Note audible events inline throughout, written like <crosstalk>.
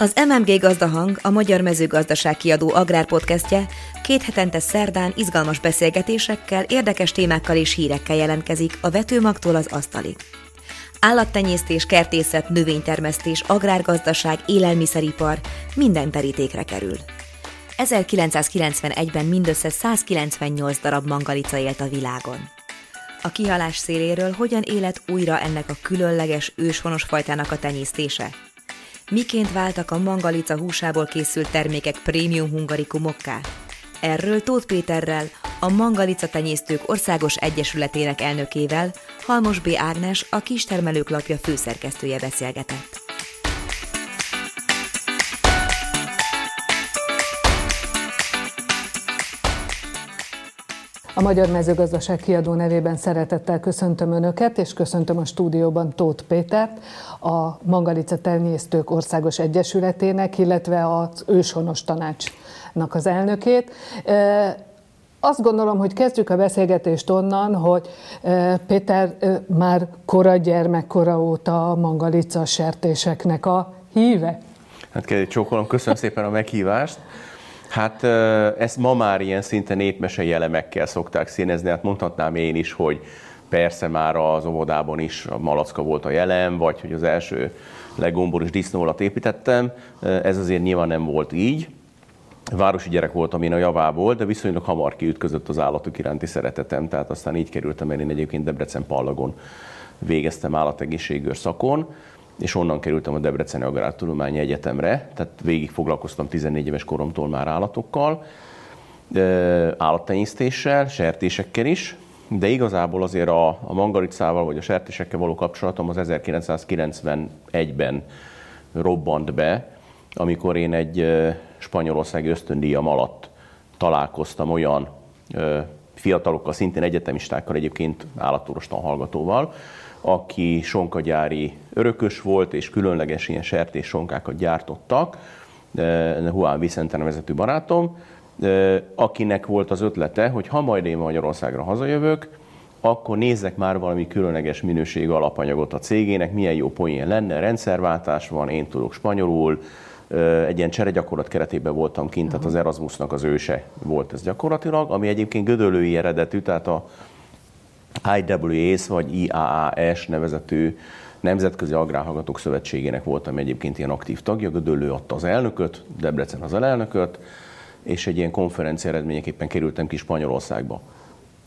Az MMG Gazdahang, a Magyar Mezőgazdaság kiadó agrárpodcastje két hetente szerdán izgalmas beszélgetésekkel, érdekes témákkal és hírekkel jelentkezik a vetőmagtól az asztalig. Állattenyésztés, kertészet, növénytermesztés, agrárgazdaság, élelmiszeripar minden terítékre kerül. 1991-ben mindössze 198 darab mangalica élt a világon. A kihalás széléről hogyan élet újra ennek a különleges őshonos fajtának a tenyésztése? Miként váltak a mangalica húsából készült termékek prémium hungarikumokká? Erről Tóth Péterrel, a Mangalica Tenyésztők Országos Egyesületének elnökével, Halmos B. Ágnes, a Kistermelők lapja főszerkesztője beszélgetett. A Magyar Mezőgazdaság kiadó nevében szeretettel köszöntöm Önöket, és köszöntöm a stúdióban Tóth Pétert, a Mangalica Tenyésztők Országos Egyesületének, illetve az Őshonos Tanácsnak az elnökét. Azt gondolom, hogy kezdjük a beszélgetést onnan, hogy Péter már kora gyermekkora óta a mangalica sertéseknek a híve. Hát csókolom, köszönöm szépen a meghívást. Hát ezt ma már ilyen szinte népmesei elemekkel szokták színezni, hát mondhatnám én is, hogy persze már az óvodában is a malacka volt a jelen, vagy hogy az első legomboros disznólat építettem. Ez azért nyilván nem volt így. Városi gyerek voltam én a javából, de viszonylag hamar kiütközött az állatok iránti szeretetem, tehát aztán így kerültem el, én egyébként Debrecen Pallagon végeztem állategészségőr szakon, és onnan kerültem a Debreceni Agrártudományi Egyetemre, tehát végig foglalkoztam 14 éves koromtól már állatokkal, állattenyésztéssel, sertésekkel is, de igazából azért a, a mangaricával vagy a sertésekkel való kapcsolatom az 1991-ben robbant be, amikor én egy spanyolországi ösztöndíjam alatt találkoztam olyan fiatalokkal, szintén egyetemistákkal, egyébként állatorvostan hallgatóval, aki sonkagyári örökös volt, és különleges ilyen sertés sonkákat gyártottak, Juan Vicente nevezetű barátom, akinek volt az ötlete, hogy ha majd én Magyarországra hazajövök, akkor nézzek már valami különleges minőségű alapanyagot a cégének, milyen jó poén lenne, rendszerváltás van, én tudok spanyolul, egy ilyen cseregyakorlat keretében voltam kint, tehát az Erasmusnak az őse volt ez gyakorlatilag, ami egyébként gödöllői eredetű, tehát a IWS vagy IAAS nevezetű Nemzetközi Agrárhallgatók Szövetségének voltam egyébként ilyen aktív tagja, Gödöllő adta az elnököt, Debrecen az elnököt, és egy ilyen konferencia eredményeképpen kerültem ki Spanyolországba.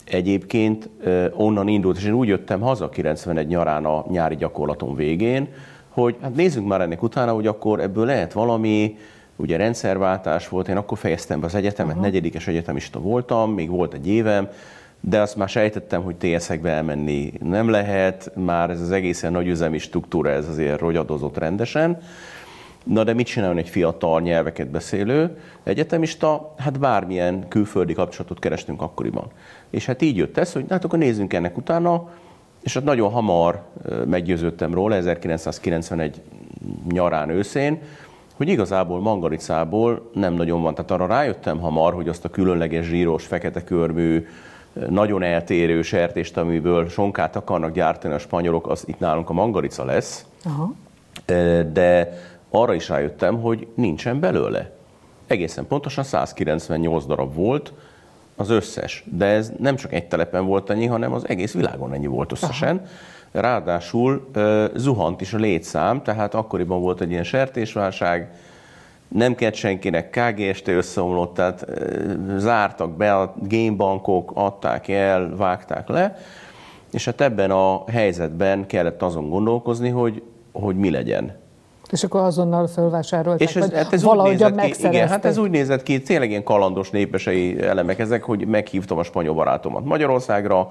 Egyébként onnan indult, és én úgy jöttem haza 91 nyarán a nyári gyakorlatom végén, hogy hát nézzünk már ennek utána, hogy akkor ebből lehet valami, ugye rendszerváltás volt, én akkor fejeztem be az egyetemet, uh-huh. negyedikes egyetemista voltam, még volt egy évem, de azt már sejtettem, hogy TSZ-ekbe elmenni nem lehet, már ez az egészen nagyüzemi struktúra, ez azért rogyadozott rendesen. Na de mit csináljon egy fiatal nyelveket beszélő egyetemista? Hát bármilyen külföldi kapcsolatot kerestünk akkoriban. És hát így jött ez, hogy hát akkor nézzünk ennek utána, és hát nagyon hamar meggyőződtem róla, 1991 nyarán őszén, hogy igazából mangaricából nem nagyon van. Tehát arra rájöttem hamar, hogy azt a különleges zsíros, fekete körmű, nagyon eltérő sertést, amiből sonkát akarnak gyártani a spanyolok, az itt nálunk a mangarica lesz. Aha. De arra is rájöttem, hogy nincsen belőle. Egészen pontosan 198 darab volt az összes. De ez nem csak egy telepen volt ennyi, hanem az egész világon ennyi volt összesen. Aha. Ráadásul zuhant is a létszám, tehát akkoriban volt egy ilyen sertésválság, nem kellett senkinek, KGST összeomlott, tehát zártak be a gamebankok, adták el, vágták le, és hát ebben a helyzetben kellett azon gondolkozni, hogy, hogy mi legyen. És akkor azonnal felvásárolták, és ez, hát ez nézett ki, igen, hát ez úgy nézett ki, tényleg ilyen kalandos népesei elemek ezek, hogy meghívtam a spanyol barátomat Magyarországra,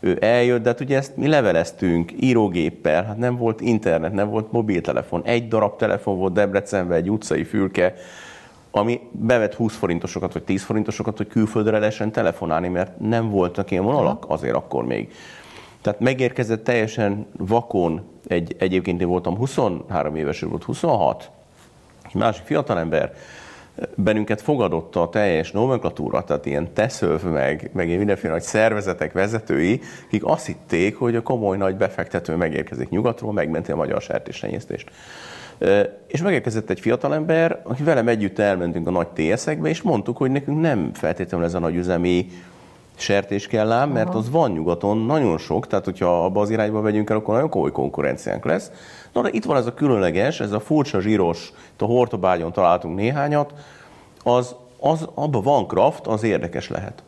ő eljött, de hát ugye ezt mi leveleztünk írógéppel, hát nem volt internet, nem volt mobiltelefon, egy darab telefon volt Debrecenben, egy utcai fülke, ami bevet 20 forintosokat vagy 10 forintosokat, hogy külföldre lehessen telefonálni, mert nem voltak ilyen vonalak azért akkor még. Tehát megérkezett teljesen vakon, egy, egyébként én voltam 23 éves, ő volt 26, egy másik fiatalember, bennünket fogadott a teljes nomenklatúra, tehát ilyen teszölv, meg, meg mindenféle nagy szervezetek vezetői, akik azt hitték, hogy a komoly nagy befektető megérkezik nyugatról, megmenti a magyar sertéstenyésztést. És megérkezett egy fiatalember, aki velem együtt elmentünk a nagy TS-ekbe, és mondtuk, hogy nekünk nem feltétlenül ez a nagy üzemi sertés kell ám, mert az van nyugaton nagyon sok, tehát hogyha abba az irányba vegyünk el, akkor nagyon komoly konkurenciánk lesz. Na, de itt van ez a különleges, ez a furcsa zsíros, a hortobágyon találtunk néhányat, az, az abban van kraft, az érdekes lehet.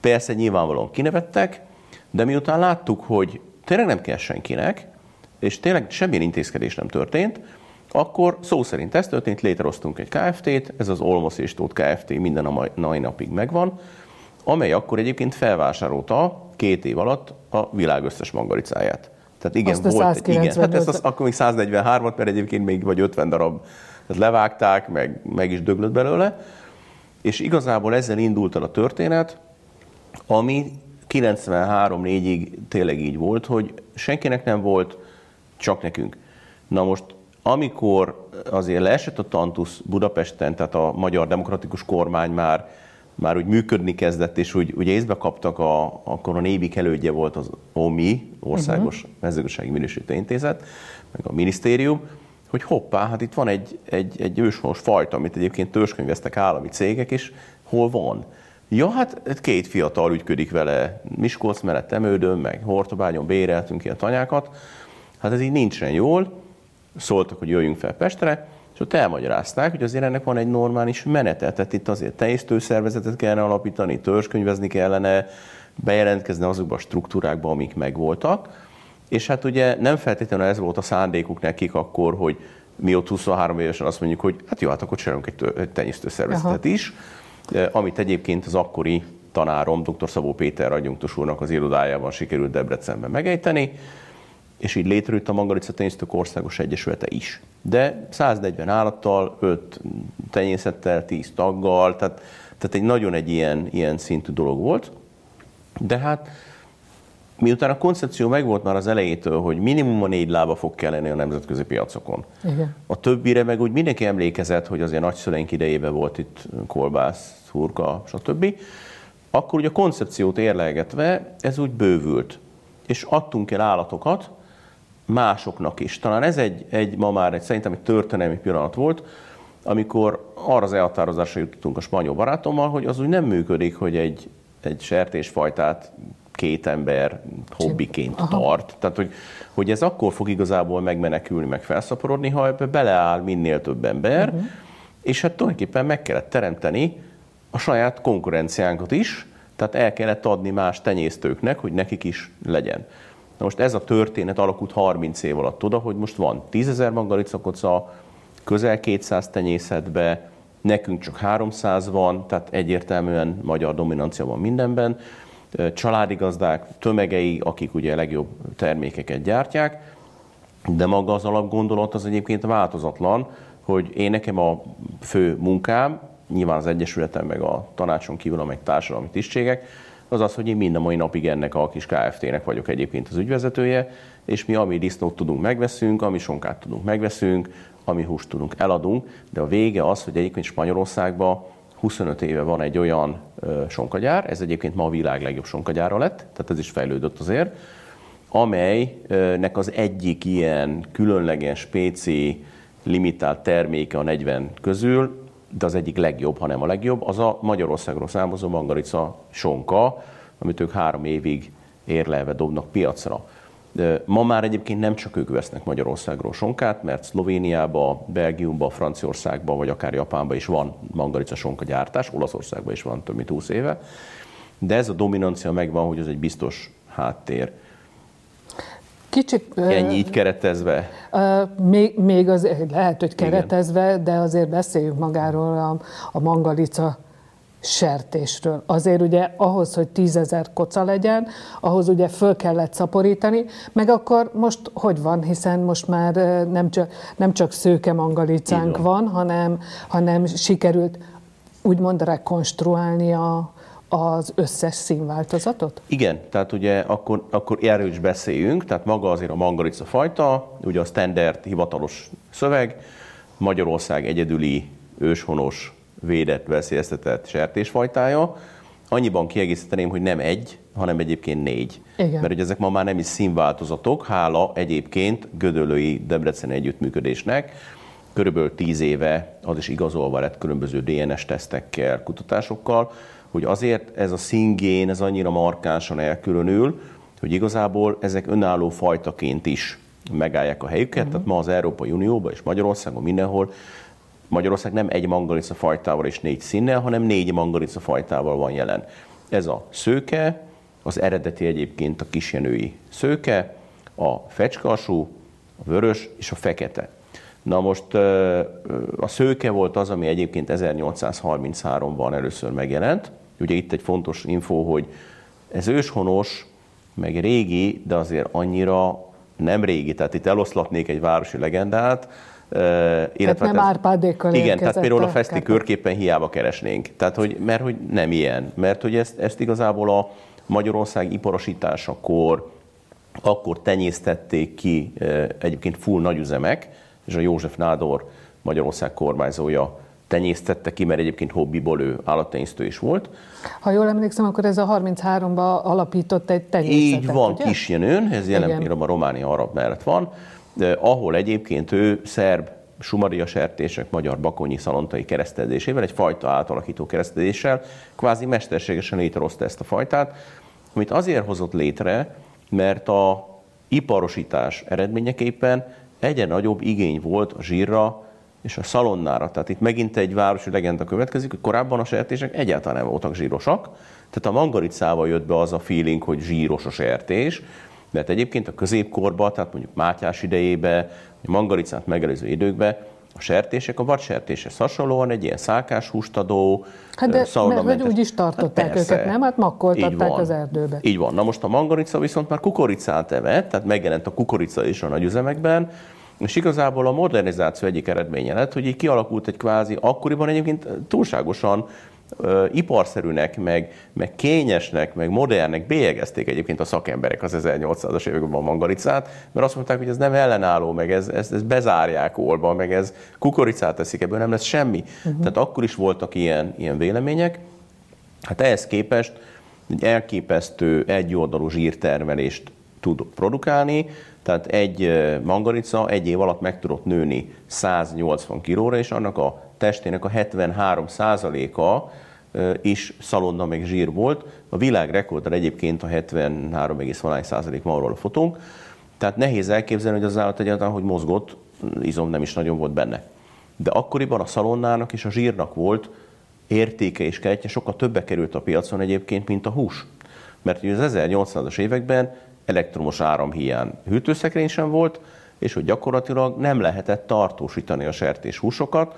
Persze nyilvánvalóan kinevettek, de miután láttuk, hogy tényleg nem kell senkinek, és tényleg semmilyen intézkedés nem történt, akkor szó szerint ez történt, létrehoztunk egy KFT-t, ez az Olmos és Tóth Kft. minden a mai napig megvan, amely akkor egyébként felvásárolta két év alatt a világ összes mangaricáját. Tehát igen, azt volt, igen, hát ezt az, akkor még 143-at, mert egyébként még vagy 50 darab tehát levágták, meg, meg is döglött belőle, és igazából ezzel indult el a történet, ami 93-4-ig tényleg így volt, hogy senkinek nem volt, csak nekünk. Na most, amikor azért leesett a Tantusz Budapesten, tehát a magyar demokratikus kormány már már úgy működni kezdett, és úgy, ugye észbe kaptak, a, akkor a névik elődje volt az OMI, Országos uh-huh. Mezőgazdasági Minősítő Intézet, meg a minisztérium, hogy hoppá, hát itt van egy, egy, egy őshonos fajta, amit egyébként törzskönyveztek állami cégek, és hol van? Ja, hát két fiatal ügyködik vele Miskolc mellett Emődön, meg Hortobányon béreltünk ilyen tanyákat. Hát ez így nincsen jól. Szóltak, hogy jöjjünk fel Pestre, és ott elmagyarázták, hogy azért ennek van egy normális menete. Tehát itt azért tenyésztőszervezetet kellene alapítani, törzskönyvezni kellene, bejelentkezni azokba a struktúrákba, amik megvoltak. És hát ugye nem feltétlenül ez volt a szándékuk nekik akkor, hogy mi ott 23 évesen azt mondjuk, hogy hát jó, hát akkor csinálunk egy, tenyésztőszervezetet Aha. is, eh, amit egyébként az akkori tanárom, dr. Szabó Péter adjunktus úrnak az irodájában sikerült Debrecenben megejteni és így létrejött a Mangalica Tenyésztők Országos Egyesülete is. De 140 állattal, 5 tenyészettel, 10 taggal, tehát, tehát egy nagyon egy ilyen, ilyen szintű dolog volt. De hát miután a koncepció megvolt már az elejétől, hogy minimum a négy lába fog kelleni a nemzetközi piacokon. Igen. A többire meg úgy mindenki emlékezett, hogy azért nagyszüleink idejében volt itt kolbász, hurka, stb. Akkor ugye a koncepciót érlegetve ez úgy bővült. És adtunk el állatokat, másoknak is. Talán ez egy, egy ma már egy, szerintem egy történelmi pillanat volt, amikor arra az elhatározásra jutottunk a spanyol barátommal, hogy az úgy nem működik, hogy egy, egy sertésfajtát két ember hobbiként Aha. tart. Tehát, hogy, hogy ez akkor fog igazából megmenekülni, meg felszaporodni, ha ebbe beleáll minél több ember, uh-huh. és hát tulajdonképpen meg kellett teremteni a saját konkurenciánkat is, tehát el kellett adni más tenyésztőknek, hogy nekik is legyen. Na most ez a történet alakult 30 év alatt oda, hogy most van 10 ezer mangalicakoca, közel 200 tenyészetbe, nekünk csak 300 van, tehát egyértelműen magyar dominancia van mindenben. Családi gazdák, tömegei, akik ugye a legjobb termékeket gyártják, de maga az alapgondolat az egyébként változatlan, hogy én nekem a fő munkám, nyilván az Egyesületem meg a tanácson kívül, amely társadalmi tisztségek, az az, hogy én mind a mai napig ennek a kis KFT-nek vagyok egyébként az ügyvezetője, és mi ami disznót tudunk megveszünk, ami sonkát tudunk megveszünk, ami húst tudunk eladunk, de a vége az, hogy egyébként Spanyolországban 25 éve van egy olyan ö, sonkagyár, ez egyébként ma a világ legjobb sonkagyára lett, tehát ez is fejlődött azért, amelynek az egyik ilyen különleges, spéci, limitált terméke a 40 közül de az egyik legjobb, hanem a legjobb, az a Magyarországról származó mangarica sonka, amit ők három évig érlelve dobnak piacra. Ma már egyébként nem csak ők vesznek Magyarországról sonkát, mert Szlovéniába, Belgiumba, Franciaországba, vagy akár Japánba is van mangarica sonka gyártás, Olaszországban is van több mint 20 éve. De ez a dominancia megvan, hogy ez egy biztos háttér. Kicsit... Ennyi így keretezve? Még, még az, lehet, hogy keretezve, Igen. de azért beszéljünk magáról a, a mangalica sertésről. Azért ugye ahhoz, hogy tízezer koca legyen, ahhoz ugye föl kellett szaporítani, meg akkor most hogy van, hiszen most már nem csak, nem csak szőke mangalicánk van. van, hanem, hanem sikerült úgymond rekonstruálni a, az összes színváltozatot? Igen, tehát ugye akkor, akkor erről is beszéljünk, tehát maga azért a mangalica fajta, ugye a standard hivatalos szöveg, Magyarország egyedüli őshonos védett, veszélyeztetett sertésfajtája. Annyiban kiegészíteném, hogy nem egy, hanem egyébként négy. Igen. Mert ugye ezek ma már nem is színváltozatok, hála egyébként Gödöllői Debrecen együttműködésnek, körülbelül 10 éve az is igazolva lett különböző DNS tesztekkel, kutatásokkal, hogy azért ez a szingén, ez annyira markánsan elkülönül, hogy igazából ezek önálló fajtaként is megállják a helyüket. Uh-huh. Tehát ma az Európai Unióban és Magyarországon mindenhol Magyarország nem egy mangalica fajtával és négy színnel, hanem négy mangalica fajtával van jelen. Ez a szőke, az eredeti egyébként a kisjenői szőke, a fecskasú, a vörös és a fekete. Na most a szőke volt az, ami egyébként 1833-ban először megjelent. Ugye itt egy fontos info, hogy ez őshonos, meg régi, de azért annyira nem régi. Tehát itt eloszlatnék egy városi legendát, illetve tehát nem ez, Árpádékkal Igen, tehát például a feszti körképpen hiába keresnénk. Tehát, hogy, mert hogy nem ilyen. Mert hogy ezt, ezt igazából a Magyarország iparosításakor, akkor tenyésztették ki egyébként full nagyüzemek, és a József Nádor Magyarország kormányzója tenyésztette ki, mert egyébként hobbiból ő állattenyésztő is volt. Ha jól emlékszem, akkor ez a 33-ban alapított egy tenyészetet, Így van, ugye? Kisjenőn, ez jelen pillanatban a Románia arab mellett van, ahol egyébként ő szerb sumaria sertések, magyar bakonyi szalontai keresztezésével, egy fajta átalakító keresztezéssel kvázi mesterségesen létrehozta ezt a fajtát, amit azért hozott létre, mert a iparosítás eredményeképpen egyre nagyobb igény volt a zsírra és a szalonnára. Tehát itt megint egy városi legenda következik, hogy korábban a sertések egyáltalán nem voltak zsírosak, tehát a mangaricával jött be az a feeling, hogy zsíros a sertés, mert egyébként a középkorban, tehát mondjuk Mátyás idejében, a mangaricát megelőző időkben a sertések a vadsertéshez hasonlóan egy ilyen szálkás hústadó, Hát de mert hogy úgy is tartották hát őket, nem? Hát makkoltatták az erdőbe. Így van. Na most a mangarica viszont már kukoricát evett, tehát megjelent a kukorica is a nagyüzemekben, és igazából a modernizáció egyik eredménye lett, hogy így kialakult egy kvázi, akkoriban egyébként túlságosan iparszerűnek, meg, meg kényesnek, meg modernnek bélyegezték egyébként a szakemberek az 1800-as években a mangaricát, mert azt mondták, hogy ez nem ellenálló, meg ez, ez, ez bezárják olba, meg ez kukoricát teszik, ebből nem lesz semmi. Uh-huh. Tehát akkor is voltak ilyen, ilyen vélemények. Hát ehhez képest egy elképesztő egyoldalú zsírtermelést tud produkálni, tehát egy mangarica egy év alatt meg tudott nőni 180 kilóra, és annak a testének a 73 a is szalonna meg zsír volt. A világrekordra egyébként a 73,1 százalék van arról a fotónk. Tehát nehéz elképzelni, hogy az állat egyáltalán, hogy mozgott, izom nem is nagyon volt benne. De akkoriban a szalonnának és a zsírnak volt értéke és kertje, sokkal többe került a piacon egyébként, mint a hús. Mert ugye az 1800-as években elektromos áramhiány hűtőszekrény sem volt, és hogy gyakorlatilag nem lehetett tartósítani a sertés húsokat,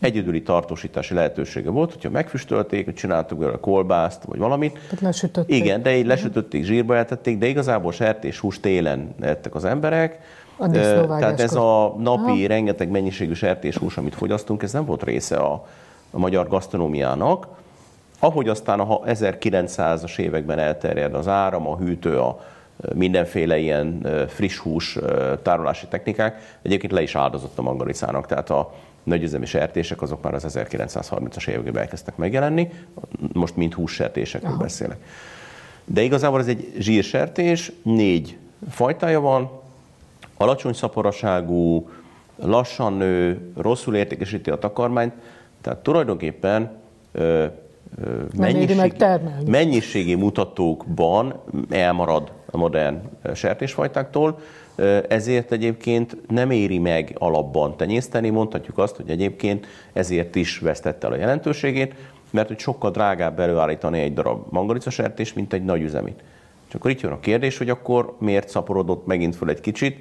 egyedüli tartósítási lehetősége volt, hogyha megfüstölték, hogy csináltuk a kolbászt, vagy valamit. Tehát lesütötték. Igen, de így lesütötték, zsírba eltették, de igazából sertés hús télen ettek az emberek. A Tehát ez a napi Aha. rengeteg mennyiségű sertéshús, amit fogyasztunk, ez nem volt része a, a magyar gasztronómiának. Ahogy aztán a 1900-as években elterjed az áram, a hűtő, a mindenféle ilyen friss hús tárolási technikák, egyébként le is áldozott a mangaricának. Tehát a nagyüzemi sertések azok már az 1930-as években elkezdtek megjelenni, most mind hússertésekről Aha. beszélek. De igazából ez egy zsírsertés, négy fajtája van, alacsony szaporaságú, lassan nő, rosszul értékesíti a takarmányt, tehát tulajdonképpen ö, ö, mennyiség, mennyiségi mutatókban elmarad a modern sertésfajtáktól, ezért egyébként nem éri meg alapban tenyészteni, mondhatjuk azt, hogy egyébként ezért is vesztette el a jelentőségét, mert hogy sokkal drágább előállítani egy darab mangaricasertés, mint egy nagy üzemit. És akkor itt jön a kérdés, hogy akkor miért szaporodott megint föl egy kicsit,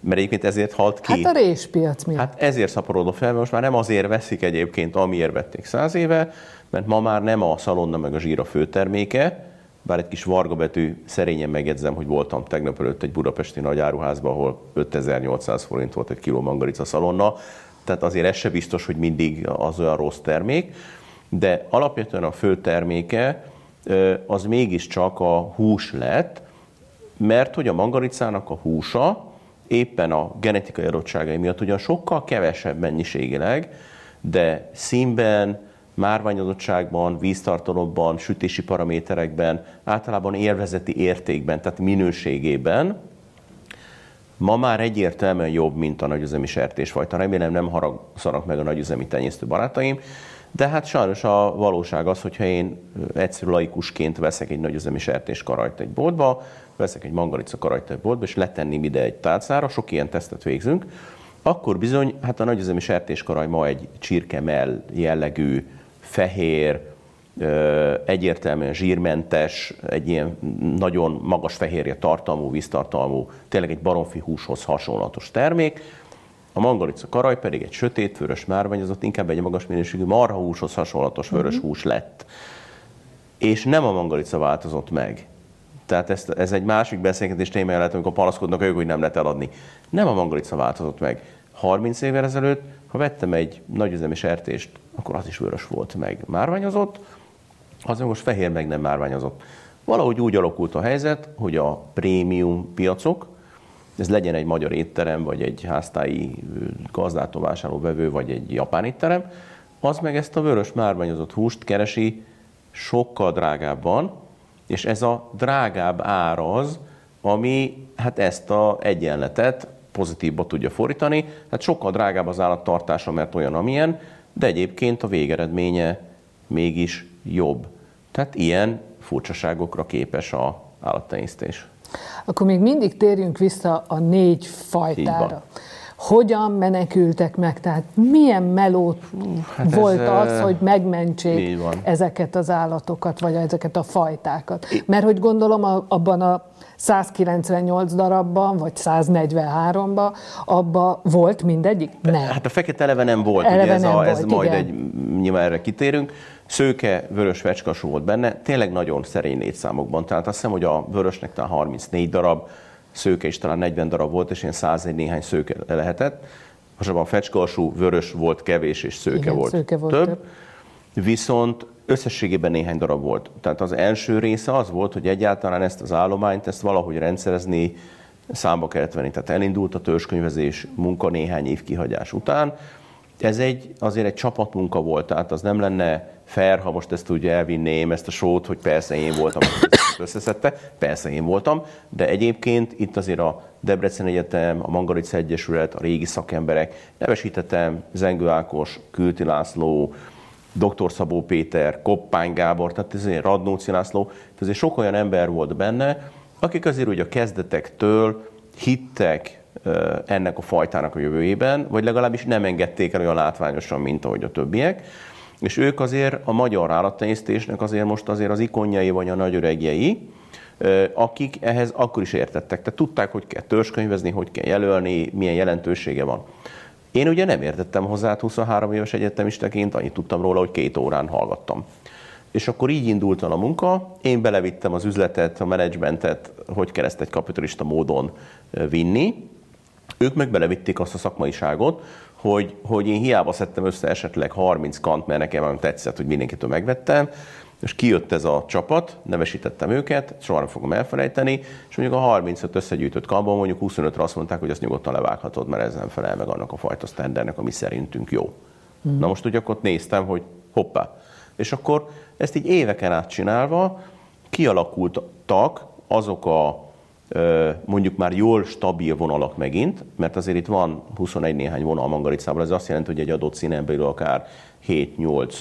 mert egyébként ezért halt ki. Hát a réspiac miatt. Hát ezért szaporodott fel, mert most már nem azért veszik egyébként, amiért vették száz éve, mert ma már nem a szalonna meg a zsír a főterméke, bár egy kis varga betű, szerényen megjegyzem, hogy voltam tegnap előtt egy budapesti nagy áruházban, ahol 5800 forint volt egy kiló mangarica szalonna, tehát azért ez se biztos, hogy mindig az olyan rossz termék, de alapvetően a fő terméke az mégiscsak a hús lett, mert hogy a mangaricának a húsa éppen a genetikai adottságai miatt ugyan sokkal kevesebb mennyiségileg, de színben, márványozottságban, víztartalomban, sütési paraméterekben, általában élvezeti értékben, tehát minőségében ma már egyértelműen jobb, mint a nagyüzemi sertésfajta. Remélem nem haragszanak meg a nagyüzemi tenyésztő barátaim, de hát sajnos a valóság az, hogyha én egyszerű laikusként veszek egy nagyüzemi sertéskarajt egy boltba, veszek egy mangalica karajt egy boltba, és letenném ide egy tálcára, sok ilyen tesztet végzünk, akkor bizony, hát a nagyüzemi sertéskaraj ma egy csirkemell jellegű, fehér, egyértelműen zsírmentes, egy ilyen nagyon magas fehérje tartalmú, víztartalmú, tényleg egy baromfi húshoz hasonlatos termék. A mangalica karaj pedig egy sötét, vörös márványozott, inkább egy magas minőségű marhahúshoz hasonlatos vörös uh-huh. hús lett. És nem a mangalica változott meg. Tehát ez, ez egy másik beszélgetés témája lehet, amikor panaszkodnak ők, hogy nem lehet eladni. Nem a mangalica változott meg. 30 évvel ezelőtt, ha vettem egy nagyüzemi sertést, akkor az is vörös volt meg. Márványozott, az most fehér meg nem márványozott. Valahogy úgy alakult a helyzet, hogy a prémium piacok, ez legyen egy magyar étterem, vagy egy háztáji gazdától vásárló vevő, vagy egy japán étterem, az meg ezt a vörös márványozott húst keresi sokkal drágábban, és ez a drágább ár az, ami hát ezt a egyenletet pozitívba tudja fordítani. Hát sokkal drágább az állattartása, mert olyan, amilyen, de egyébként a végeredménye mégis jobb. Tehát ilyen furcsaságokra képes a állattenyésztés. Akkor még mindig térjünk vissza a négy fajtára. Hogyan menekültek meg? Tehát milyen melót hát volt ez, az, hogy megmentsék ezeket az állatokat, vagy ezeket a fajtákat? Mert hogy gondolom abban a 198 darabban, vagy 143-ban, abban volt mindegyik? Nem. Hát a fekete eleve nem volt, eleve ugye ez, nem a, ez volt, majd igen. egy, nyilván erre kitérünk. Szőke, vörös vecskasú volt benne, tényleg nagyon szerény létszámokban. Tehát azt hiszem, hogy a vörösnek talán 34 darab, szőke is talán 40 darab volt, és ilyen 101 néhány szőke lehetett. Most a fecskasú vörös volt kevés, és szőke, Igen, volt, szőke volt több. több. Viszont összességében néhány darab volt. Tehát az első része az volt, hogy egyáltalán ezt az állományt, ezt valahogy rendszerezni, számba kellett venni. Tehát elindult a törzskönyvezés munka néhány év kihagyás után. Ez egy, azért egy csapatmunka volt, tehát az nem lenne fair, ha most ezt ugye elvinném, ezt a sót, hogy persze én voltam, aki összeszedte, persze én voltam, de egyébként itt azért a Debrecen Egyetem, a Mangarica Egyesület, a régi szakemberek, nevesítettem Zengő Ákos, Külti László, dr. Szabó Péter, Koppány Gábor, tehát egy Radnóci László, tehát azért sok olyan ember volt benne, akik azért ugye a kezdetektől hittek ennek a fajtának a jövőjében, vagy legalábbis nem engedték el olyan látványosan, mint ahogy a többiek. És ők azért a magyar állattenyésztésnek azért most azért az ikonjai vagy a nagyöregjei, akik ehhez akkor is értettek. Tehát tudták, hogy kell törzskönyvezni, hogy kell jelölni, milyen jelentősége van. Én ugye nem értettem hozzá 23 éves egyetemistaként, annyit tudtam róla, hogy két órán hallgattam. És akkor így indult a munka, én belevittem az üzletet, a menedzsmentet, hogy kell ezt egy kapitalista módon vinni, ők meg belevitték azt a szakmaiságot, hogy, hogy én hiába szedtem össze esetleg 30 kant, mert nekem nem tetszett, hogy mindenkitől megvettem, és kijött ez a csapat, nevesítettem őket, soha nem fogom elfelejteni, és mondjuk a 35 összegyűjtött kampban mondjuk 25-re azt mondták, hogy ezt nyugodtan levághatod, mert ez nem felel meg annak a fajta sztendernek, ami szerintünk jó. Mm. Na most ugye akkor néztem, hogy hoppá. És akkor ezt így éveken át csinálva kialakultak azok a mondjuk már jól stabil vonalak megint, mert azért itt van 21 néhány vonal Mangaricában, ez azt jelenti, hogy egy adott színen belül akár 7-8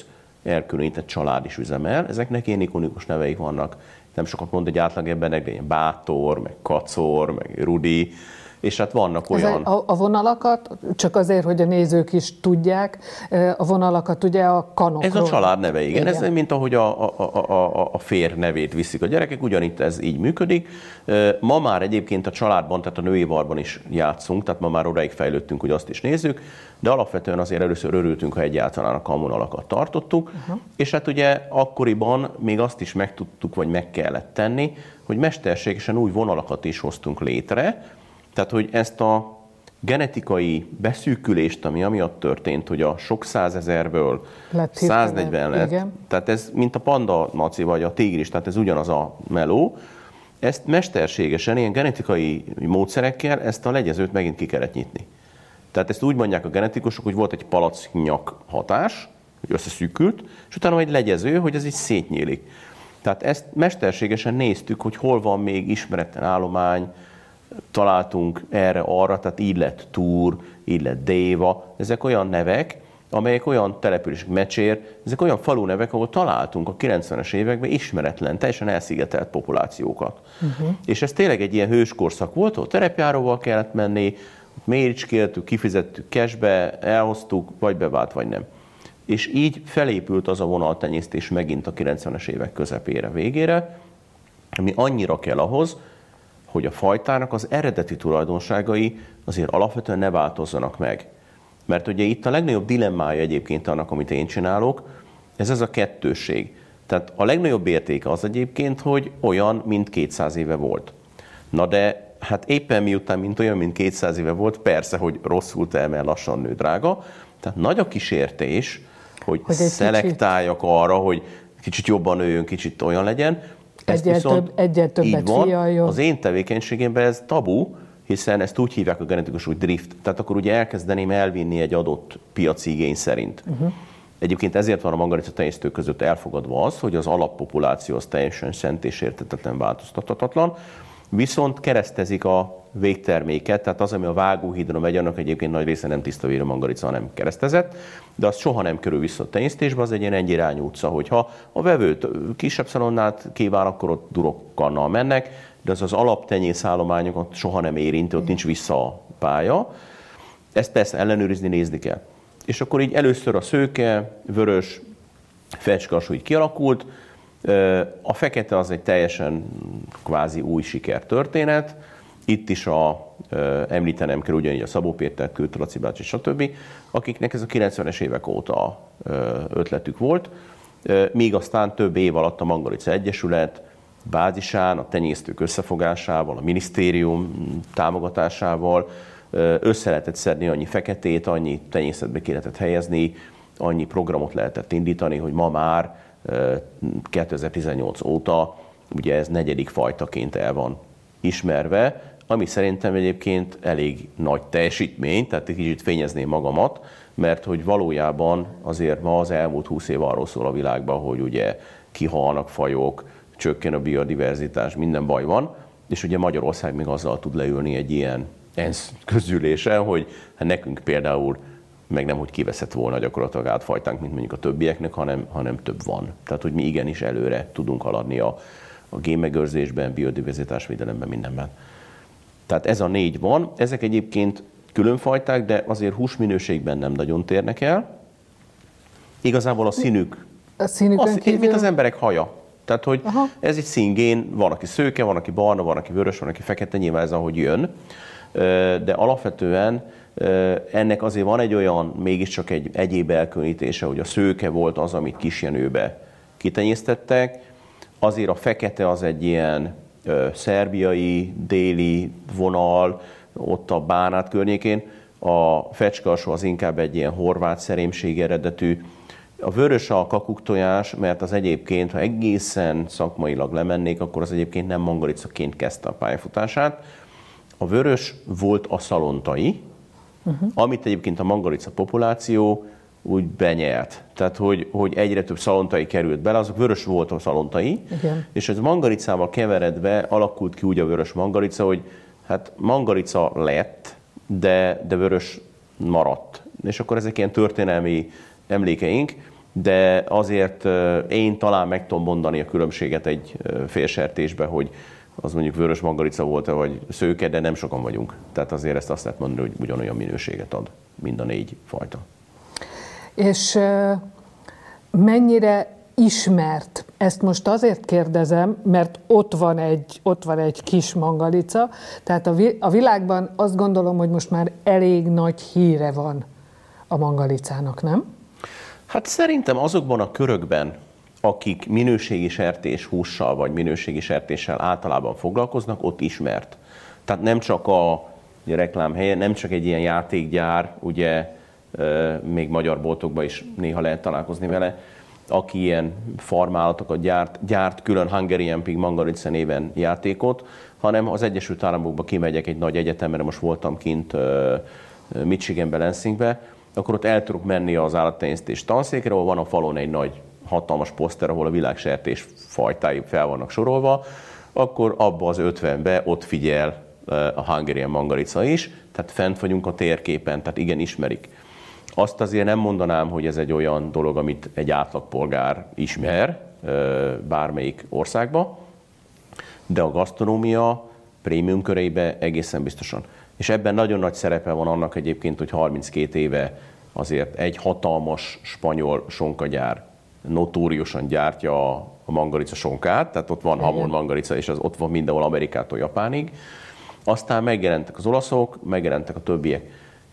elkülönített család is üzemel. Ezeknek ilyen ikonikus neveik vannak. Nem sokat mond egy átlag embernek, de ilyen Bátor, meg Kacor, meg Rudi, és hát vannak olyan... a, a vonalakat, csak azért, hogy a nézők is tudják, a vonalakat ugye a kanokról. Ez a család neve, igen. igen. Ez mint ahogy a, a, a, a fér nevét viszik a gyerekek, ugyanitt ez így működik. Ma már egyébként a családban, tehát a női varban is játszunk, tehát ma már odaig fejlődtünk, hogy azt is nézzük, de alapvetően azért először örültünk, ha egyáltalán a kanvonalakat tartottuk, uh-huh. és hát ugye akkoriban még azt is megtudtuk, vagy meg kellett tenni, hogy mesterségesen új vonalakat is hoztunk létre, tehát, hogy ezt a genetikai beszűkülést, ami amiatt történt, hogy a sok százezerből lett 140 lett, igen. tehát ez mint a panda maci vagy a tigris, tehát ez ugyanaz a meló, ezt mesterségesen, ilyen genetikai módszerekkel ezt a legyezőt megint ki kellett nyitni. Tehát ezt úgy mondják a genetikusok, hogy volt egy palacknyak hatás, hogy összeszűkült, és utána egy legyező, hogy ez így szétnyílik. Tehát ezt mesterségesen néztük, hogy hol van még ismeretlen állomány, találtunk erre, arra, tehát így lett Túr, így lett Déva, ezek olyan nevek, amelyek olyan települések, Mecsér, ezek olyan falu nevek, ahol találtunk a 90-es években ismeretlen, teljesen elszigetelt populációkat. Uh-huh. És ez tényleg egy ilyen hőskorszak volt, ahol terepjáróval kellett menni, méricskéltük, kifizettük cashbe, elhoztuk, vagy bevált, vagy nem. És így felépült az a vonaltenyésztés megint a 90-es évek közepére, végére, ami annyira kell ahhoz, hogy a fajtának az eredeti tulajdonságai azért alapvetően ne változzanak meg. Mert ugye itt a legnagyobb dilemmája egyébként annak, amit én csinálok, ez ez a kettősség. Tehát a legnagyobb értéke az egyébként, hogy olyan, mint 200 éve volt. Na de hát éppen miután, mint olyan, mint 200 éve volt, persze, hogy rosszul termel, lassan nő drága. Tehát nagy a kísértés, hogy, hogy szelektáljak kicsit... arra, hogy kicsit jobban nőjön, kicsit olyan legyen. Egyet több, egyet többet van, Az én tevékenységemben ez tabu, hiszen ezt úgy hívják a genetikus, hogy drift. Tehát akkor ugye elkezdeném elvinni egy adott piaci igény szerint. Uh-huh. Egyébként ezért van a mangalica tenyésztők között elfogadva az, hogy az alappopuláció az teljesen szent és értetetlen változtathatatlan, viszont keresztezik a végterméket, tehát az, ami a vágóhídra megy, annak egyébként nagy része nem tiszta vérű mangalica, hanem keresztezett, de az soha nem körül vissza a tenyésztésbe, az egy ilyen egyirányú utca, hogyha a vevőt kisebb szalonnát kíván, akkor ott durokkannal mennek, de az az alaptenyészállományokat soha nem érinti, ott nincs vissza a pálya. Ezt persze ellenőrizni, nézni kell. És akkor így először a szőke, vörös, fecskasú így kialakult, a fekete az egy teljesen kvázi új sikertörténet. Itt is a, említenem kell ugyanígy a Szabó Péter, Kőtől, Laci bácsi, stb., akiknek ez a 90-es évek óta ötletük volt. Míg aztán több év alatt a Mangalica Egyesület bázisán, a tenyésztők összefogásával, a minisztérium támogatásával össze lehetett szedni annyi feketét, annyi tenyészetbe ki helyezni, annyi programot lehetett indítani, hogy ma már 2018 óta ugye ez negyedik fajtaként el van ismerve, ami szerintem egyébként elég nagy teljesítmény, tehát egy kicsit fényezném magamat, mert hogy valójában azért ma az elmúlt 20 év arról szól a világban, hogy ugye kihalnak fajok, csökken a biodiverzitás, minden baj van, és ugye Magyarország még azzal tud leülni egy ilyen ENSZ közülésen, hogy hát nekünk például meg nem, hogy kiveszett volna gyakorlatilag átfajtánk, mint mondjuk a többieknek, hanem, hanem több van. Tehát, hogy mi igenis előre tudunk haladni a, a génmegőrzésben, biodiverzitásvédelemben, mindenben. Tehát ez a négy van. Ezek egyébként különfajták, de azért húsminőségben nem nagyon térnek el. Igazából a színük, a színükön az, kívül... mint az emberek haja. Tehát, hogy Aha. ez egy színgén, van, aki szőke, van, aki barna, van, aki vörös, van, aki fekete, nyilván ez ahogy jön. De alapvetően ennek azért van egy olyan, mégiscsak egy egyéb elkülönítése, hogy a szőke volt az, amit kisjenőbe kitenyésztettek, azért a fekete az egy ilyen szerbiai, déli vonal, ott a Bánát környékén, a fecskasó az inkább egy ilyen horvát szerémség eredetű, a vörös a kakuktojás, mert az egyébként, ha egészen szakmailag lemennék, akkor az egyébként nem mangalicaként kezdte a pályafutását. A vörös volt a szalontai, uh-huh. amit egyébként a mangalica populáció úgy benyelt. Tehát, hogy, hogy egyre több szalontai került bele, azok vörös volt a szalontai, Igen. és ez mangalicával keveredve alakult ki úgy a vörös mangalica, hogy hát mangalica lett, de, de vörös maradt. És akkor ezek ilyen történelmi emlékeink, de azért én talán meg tudom mondani a különbséget egy félsertésbe, hogy az mondjuk vörös mangalica volt-e, vagy szőke, de nem sokan vagyunk. Tehát azért ezt azt lehet mondani, hogy ugyanolyan minőséget ad mind a négy fajta. És mennyire ismert. Ezt most azért kérdezem, mert ott van egy, ott van egy kis mangalica, tehát a, a világban azt gondolom, hogy most már elég nagy híre van a mangalicának, nem? Hát szerintem azokban a körökben, akik minőségi sertés hússal vagy minőségi sertéssel általában foglalkoznak, ott ismert. Tehát nem csak a reklám helye, nem csak egy ilyen játékgyár, ugye még magyar boltokban is néha lehet találkozni vele, aki ilyen farmálatokat gyárt, gyárt külön Hungarian Pig Mangarica néven játékot, hanem az Egyesült Államokba kimegyek egy nagy egyetemre, most voltam kint Michiganbe, Lansingbe, akkor ott el tudok menni az állattenyésztés tanszékre, ahol van a falon egy nagy hatalmas poszter, ahol a világsertés fajtái fel vannak sorolva, akkor abba az 50-be ott figyel a Hungarian mangalica is, tehát fent vagyunk a térképen, tehát igen, ismerik. Azt azért nem mondanám, hogy ez egy olyan dolog, amit egy átlagpolgár ismer bármelyik országba, de a gasztronómia prémium köreibe egészen biztosan. És ebben nagyon nagy szerepe van annak egyébként, hogy 32 éve azért egy hatalmas spanyol sonkagyár notóriusan gyártja a mangalica sonkát, tehát ott van hamon mangalica, és az ott van mindenhol Amerikától Japánig. Aztán megjelentek az olaszok, megjelentek a többiek.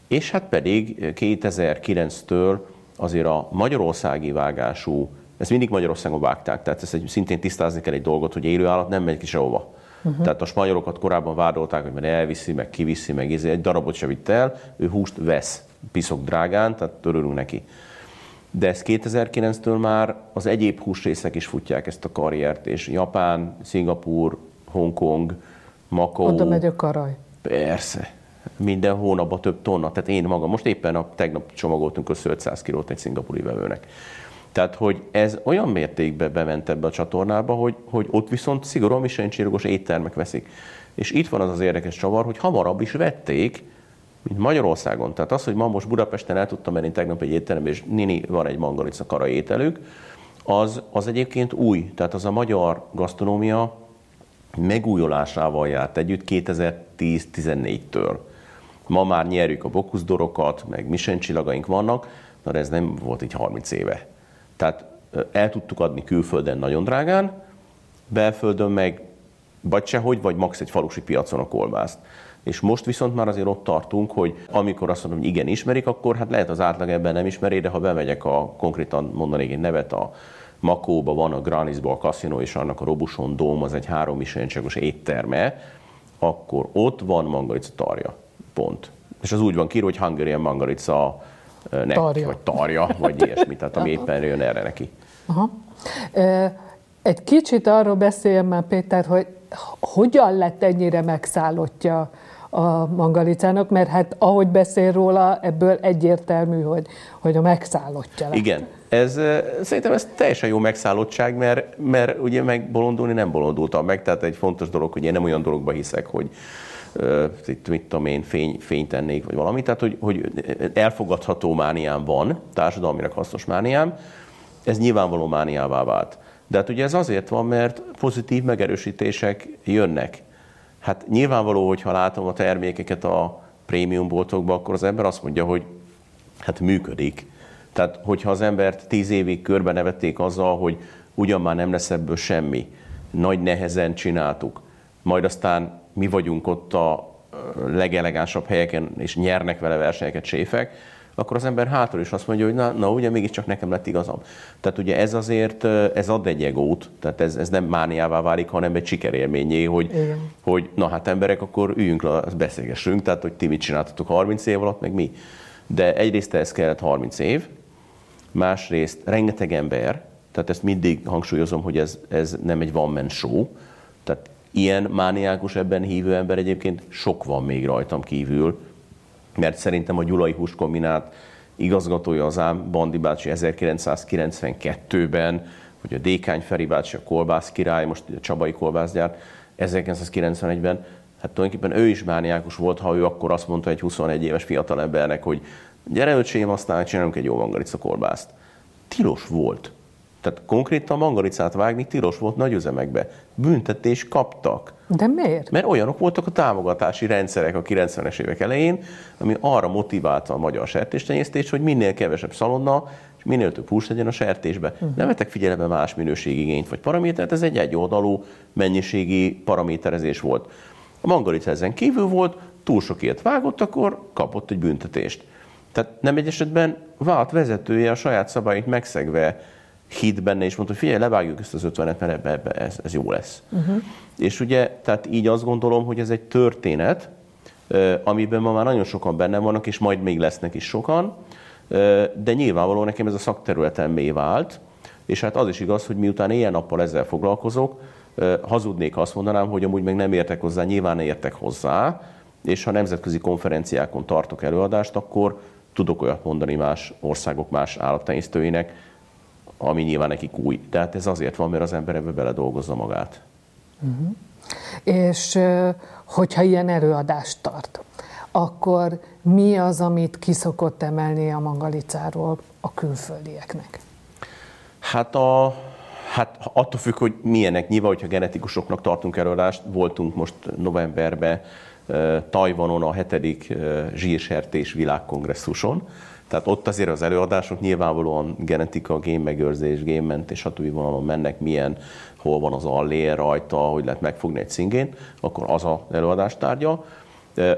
És hát pedig 2009-től azért a magyarországi vágású, ezt mindig Magyarországon vágták, tehát ezt egy, szintén tisztázni kell egy dolgot, hogy élő állat nem megy ki sehova. Uh-huh. Tehát a spanyolokat korábban vádolták, hogy mert elviszi, meg kiviszi, meg izé, egy darabot se vitt el, ő húst vesz, piszok drágán, tehát törülünk neki. De ez 2009-től már az egyéb húsrészek is futják ezt a karriert, és Japán, Szingapur, Hongkong, Makó. Oda megy a karaj. Persze. Minden hónapban több tonna. Tehát én magam, most éppen a tegnap csomagoltunk össze 500 kilót egy szingapúri vevőnek. Tehát, hogy ez olyan mértékben bement ebbe a csatornába, hogy, hogy ott viszont szigorúan miselincsillagos éttermek veszik. És itt van az az érdekes csavar, hogy hamarabb is vették, mint Magyarországon. Tehát az, hogy ma most Budapesten el tudtam menni tegnap egy étterembe, és Nini van egy mangalica kara ételük, az, az egyébként új. Tehát az a magyar gasztronómia megújulásával járt együtt 2010-14-től. Ma már nyerjük a bokuszdorokat, meg Michelin csillagaink vannak, de ez nem volt így 30 éve. Tehát el tudtuk adni külföldön nagyon drágán, belföldön meg vagy sehogy, vagy max egy falusi piacon a kolbászt. És most viszont már azért ott tartunk, hogy amikor azt mondom, hogy igen, ismerik, akkor hát lehet az átlag ebben nem ismeri, de ha bemegyek a konkrétan mondanék egy nevet, a Makóba van a Granisba a kaszinó, és annak a Robuson Dóm, az egy három miselincsagos étterme, akkor ott van mangalica tarja. Pont. És az úgy van kírva, hogy Hungarian mangalica nek, tarja. vagy tarja, vagy ilyesmi, tehát ami éppen jön erre neki. Aha. Egy kicsit arról beszéljen már, Péter, hogy hogyan lett ennyire megszállottja a mangalicának, mert hát ahogy beszél róla, ebből egyértelmű, hogy, hogy a megszállottja. Igen, ez, szerintem ez teljesen jó megszállottság, mert, mert ugye megbolondulni nem bolondultam meg, tehát egy fontos dolog, hogy én nem olyan dologba hiszek, hogy uh, itt mit tudom én, fény, fényt tennék, vagy valami, tehát hogy, hogy elfogadható mániám van, társadalmilag hasznos mániám, ez nyilvánvaló mániává vált. De hát ugye ez azért van, mert pozitív megerősítések jönnek. Hát nyilvánvaló, hogy ha látom a termékeket a prémium boltokban, akkor az ember azt mondja, hogy hát működik. Tehát, hogyha az embert tíz évig körbe nevették azzal, hogy ugyan már nem lesz ebből semmi, nagy nehezen csináltuk, majd aztán mi vagyunk ott a legelegánsabb helyeken, és nyernek vele versenyeket séfek, akkor az ember hátul is azt mondja, hogy na, na ugye mégiscsak nekem lett igazam. Tehát ugye ez azért, ez ad egy egót, tehát ez, ez nem mániává válik, hanem egy sikerélményé, hogy, hogy na hát emberek, akkor üljünk le, beszélgessünk, tehát hogy ti mit csináltatok 30 év alatt, meg mi. De egyrészt ez kellett 30 év, másrészt rengeteg ember, tehát ezt mindig hangsúlyozom, hogy ez, ez nem egy one man show, tehát ilyen mániákus ebben hívő ember egyébként sok van még rajtam kívül, mert szerintem a Gyulai Húskombinát igazgatója az ám Bandi bácsi 1992-ben, hogy a Dékány Feri bácsi, a kolbász király, most a Csabai kolbászgyár 1991-ben, hát tulajdonképpen ő is mániákus volt, ha ő akkor azt mondta egy 21 éves fiatalembernek, hogy gyere öcsém, aztán csinálunk egy jó mangalica kolbászt. Tilos volt. Tehát konkrétan mangalicát vágni tilos volt nagy üzemekbe. Büntetés kaptak. De miért? Mert olyanok voltak a támogatási rendszerek a 90-es évek elején, ami arra motiválta a magyar sertéstenyésztést, hogy minél kevesebb szalonna, és minél több hús legyen a sertésbe. Uh-huh. Nem vettek figyelembe más minőségigényt vagy paramétert, ez egy egyoldalú mennyiségi paraméterezés volt. A mangalica ezen kívül volt, túl sok ilyet vágott, akkor kapott egy büntetést. Tehát nem egy esetben vált vezetője a saját szabályait megszegve hit benne, és mondta, hogy figyelj, levágjuk ezt az 50-et, mert ebbe, ebbe ez, ez jó lesz. Uh-huh. És ugye, tehát így azt gondolom, hogy ez egy történet, amiben ma már nagyon sokan benne vannak, és majd még lesznek is sokan, de nyilvánvalóan nekem ez a szakterületemmé vált, és hát az is igaz, hogy miután éjjel-nappal ezzel foglalkozok, hazudnék, ha azt mondanám, hogy amúgy meg nem értek hozzá, nyilván értek hozzá, és ha nemzetközi konferenciákon tartok előadást, akkor tudok olyat mondani más országok, más állattenyésztőinek, ami nyilván nekik új. Tehát ez azért van, mert az ember ebbe beledolgozza magát. Uh-huh. És hogyha ilyen előadást tart, akkor mi az, amit kiszokott emelni a Mangalicáról a külföldieknek? Hát a, Hát attól függ, hogy milyenek. Nyilván, hogyha genetikusoknak tartunk előadást, voltunk most novemberben Tajvanon a hetedik zsírsertés világkongresszuson, tehát ott azért az előadások nyilvánvalóan genetika, génmegőrzés, génmentés, stb. vonalon mennek, milyen, hol van az allér rajta, hogy lehet megfogni egy szingén, akkor az a előadás tárgya.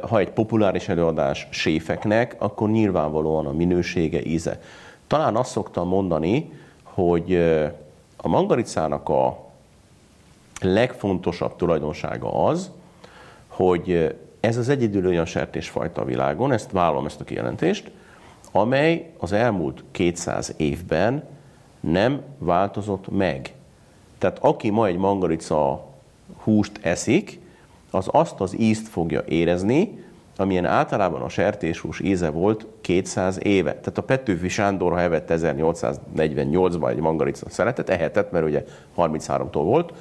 Ha egy populáris előadás séfeknek, akkor nyilvánvalóan a minősége, íze. Talán azt szoktam mondani, hogy a mangaricának a legfontosabb tulajdonsága az, hogy ez az egyedül olyan sertésfajta a világon, ezt vállalom ezt a kijelentést, amely az elmúlt 200 évben nem változott meg. Tehát aki ma egy mangarica húst eszik, az azt az ízt fogja érezni, amilyen általában a sertéshús íze volt 200 éve. Tehát a Petőfi Sándor, ha evett 1848-ban egy mangarica szeletet, ehetett, mert ugye 33-tól volt,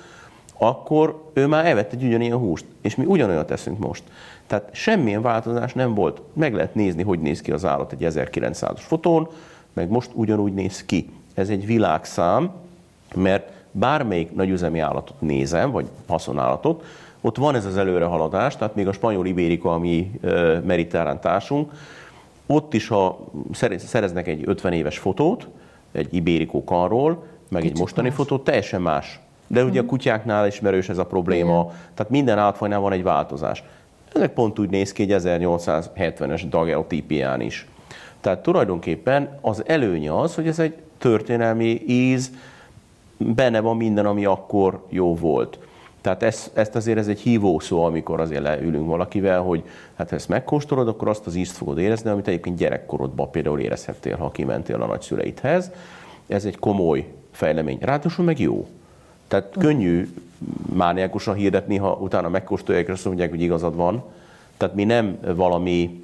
akkor ő már evett egy ugyanilyen húst, és mi ugyanolyat teszünk most. Tehát semmilyen változás nem volt. Meg lehet nézni, hogy néz ki az állat egy 1900-as fotón, meg most ugyanúgy néz ki. Ez egy világszám, mert bármelyik nagyüzemi állatot nézem, vagy haszonállatot, ott van ez az előrehaladás, tehát még a spanyol ibérika, ami mediterrán társunk, ott is, ha szereznek egy 50 éves fotót, egy ibérikó karról, meg Kicsit egy mostani más. fotót, teljesen más. De ugye a mhm. kutyáknál ismerős ez a probléma, Igen. tehát minden állatfajnál van egy változás. Ezek pont úgy néz ki egy 1870-es dageotípián is. Tehát tulajdonképpen az előnye az, hogy ez egy történelmi íz, benne van minden, ami akkor jó volt. Tehát ezt, ezt azért ez egy hívó szó, amikor azért leülünk valakivel, hogy hát ha ezt megkóstolod, akkor azt az ízt fogod érezni, amit egyébként gyerekkorodban például érezhettél, ha kimentél a nagyszüleidhez. Ez egy komoly fejlemény. Ráadásul meg jó. Tehát könnyű mániákusan hirdetni, ha utána megkóstolják, és azt mondják, hogy igazad van. Tehát mi nem valami,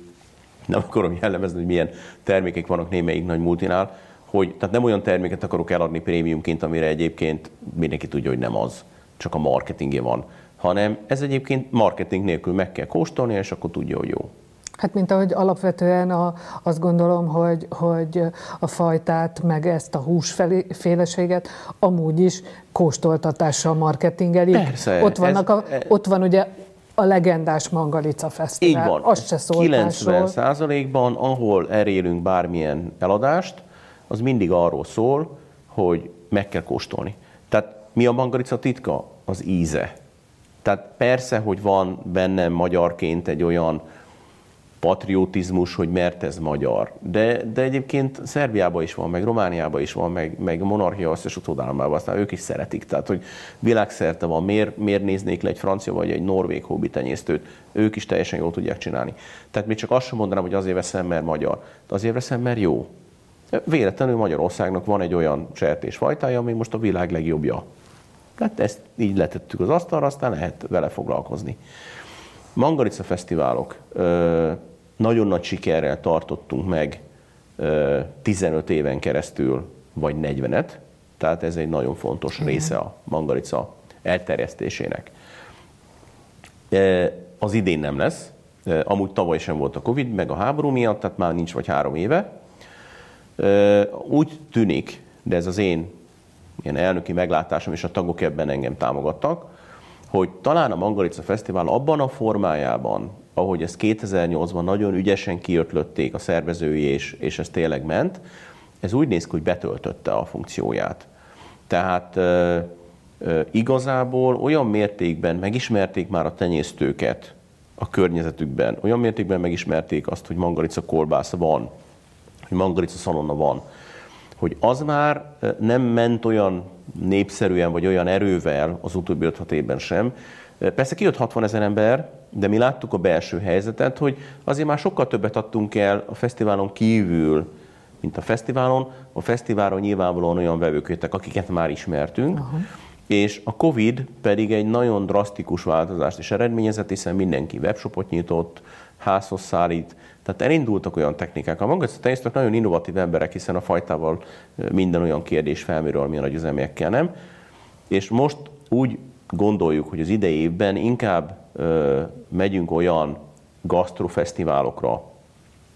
nem akarom jellemezni, hogy milyen termékek vannak némelyik nagy multinál, hogy tehát nem olyan terméket akarok eladni prémiumként, amire egyébként mindenki tudja, hogy nem az csak a marketingje van, hanem ez egyébként marketing nélkül meg kell kóstolni, és akkor tudja, hogy jó. Hát mint ahogy alapvetően a, azt gondolom, hogy, hogy a fajtát, meg ezt a húsféleséget amúgy is kóstoltatással marketingelik. Persze. Ott, vannak ez, a, ott van ugye a legendás Mangalica Fesztivál. Így van. Azt se 90 százalékban, ahol elérünk bármilyen eladást, az mindig arról szól, hogy meg kell kóstolni. Tehát mi a mangalica titka? Az íze. Tehát persze, hogy van bennem magyarként egy olyan patriotizmus, hogy mert ez magyar. De, de egyébként Szerbiában is van, meg Romániában is van, meg, meg monarchia összes utódálmában, aztán ők is szeretik. Tehát, hogy világszerte van, miért, miért néznék le egy francia vagy egy norvég hobbi tenyésztőt, ők is teljesen jól tudják csinálni. Tehát még csak azt sem mondanám, hogy azért veszem, mert magyar. De azért veszem, mert jó. Véletlenül Magyarországnak van egy olyan sertésfajtája, ami most a világ legjobbja. Tehát ezt így letettük az asztalra, aztán lehet vele foglalkozni. Mangarica fesztiválok nagyon nagy sikerrel tartottunk meg 15 éven keresztül, vagy 40-et, tehát ez egy nagyon fontos része a mangarica elterjesztésének. Az idén nem lesz, amúgy tavaly sem volt a Covid, meg a háború miatt, tehát már nincs vagy három éve. Úgy tűnik, de ez az én ilyen elnöki meglátásom, és a tagok ebben engem támogattak, hogy talán a Mangalica Fesztivál abban a formájában, ahogy ezt 2008-ban nagyon ügyesen kiötlötték a szervezői, és, és ez tényleg ment, ez úgy néz ki, hogy betöltötte a funkcióját. Tehát e, e, igazából olyan mértékben megismerték már a tenyésztőket a környezetükben, olyan mértékben megismerték azt, hogy mangalica kolbász van, hogy mangalica szalonna van, hogy az már nem ment olyan népszerűen, vagy olyan erővel az utóbbi 5 évben sem. Persze kijött 60 ezer ember, de mi láttuk a belső helyzetet, hogy azért már sokkal többet adtunk el a fesztiválon kívül, mint a fesztiválon. A fesztiválon nyilvánvalóan olyan vevők jöttek, akiket már ismertünk, Aha. és a Covid pedig egy nagyon drasztikus változást is eredményezett, hiszen mindenki webshopot nyitott, házhoz szállít, tehát elindultak olyan technikák. A magaztenyésztők nagyon innovatív emberek, hiszen a fajtával minden olyan kérdés felmerül, ami a nagy üzemiekkel nem. És most úgy gondoljuk, hogy az idei évben inkább ö, megyünk olyan gasztrofesztiválokra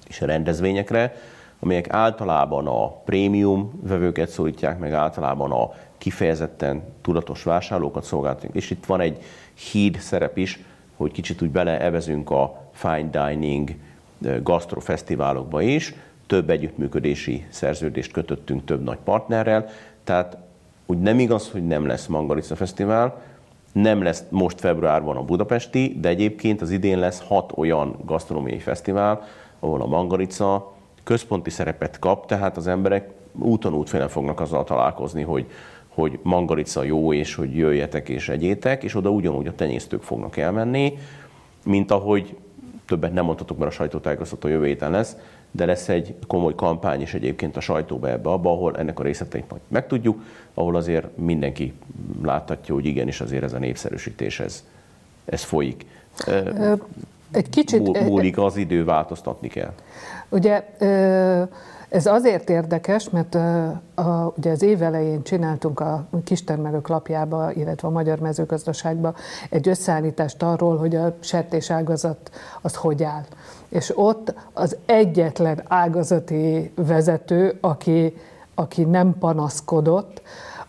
és rendezvényekre, amelyek általában a prémium vevőket szólítják, meg általában a kifejezetten tudatos vásárlókat szolgáltunk. És itt van egy híd szerep is, hogy kicsit úgy beleevezünk a fine dining gasztrofesztiválokba is. Több együttműködési szerződést kötöttünk több nagy partnerrel, tehát úgy nem igaz, hogy nem lesz Mangalica Fesztivál, nem lesz most februárban a budapesti, de egyébként az idén lesz hat olyan gasztronómiai fesztivál, ahol a Mangalica központi szerepet kap, tehát az emberek úton útfélen fognak azzal találkozni, hogy, hogy mangalica jó, és hogy jöjjetek és egyétek, és oda ugyanúgy a tenyésztők fognak elmenni, mint ahogy többet nem mondhatok, mert a sajtótájékoztató jövő héten lesz, de lesz egy komoly kampány is egyébként a sajtóba ebbe, abba, ahol ennek a részleteit majd megtudjuk, ahol azért mindenki láthatja, hogy igenis azért ez a népszerűsítés, ez, ez folyik. Egy kicsit... Múlik az idő, változtatni kell. Ugye ez azért érdekes, mert a, ugye az év elején csináltunk a kistermelők lapjába, illetve a Magyar Mezőgazdaságba egy összeállítást arról, hogy a sertés ágazat az hogy áll. És ott az egyetlen ágazati vezető, aki, aki nem panaszkodott,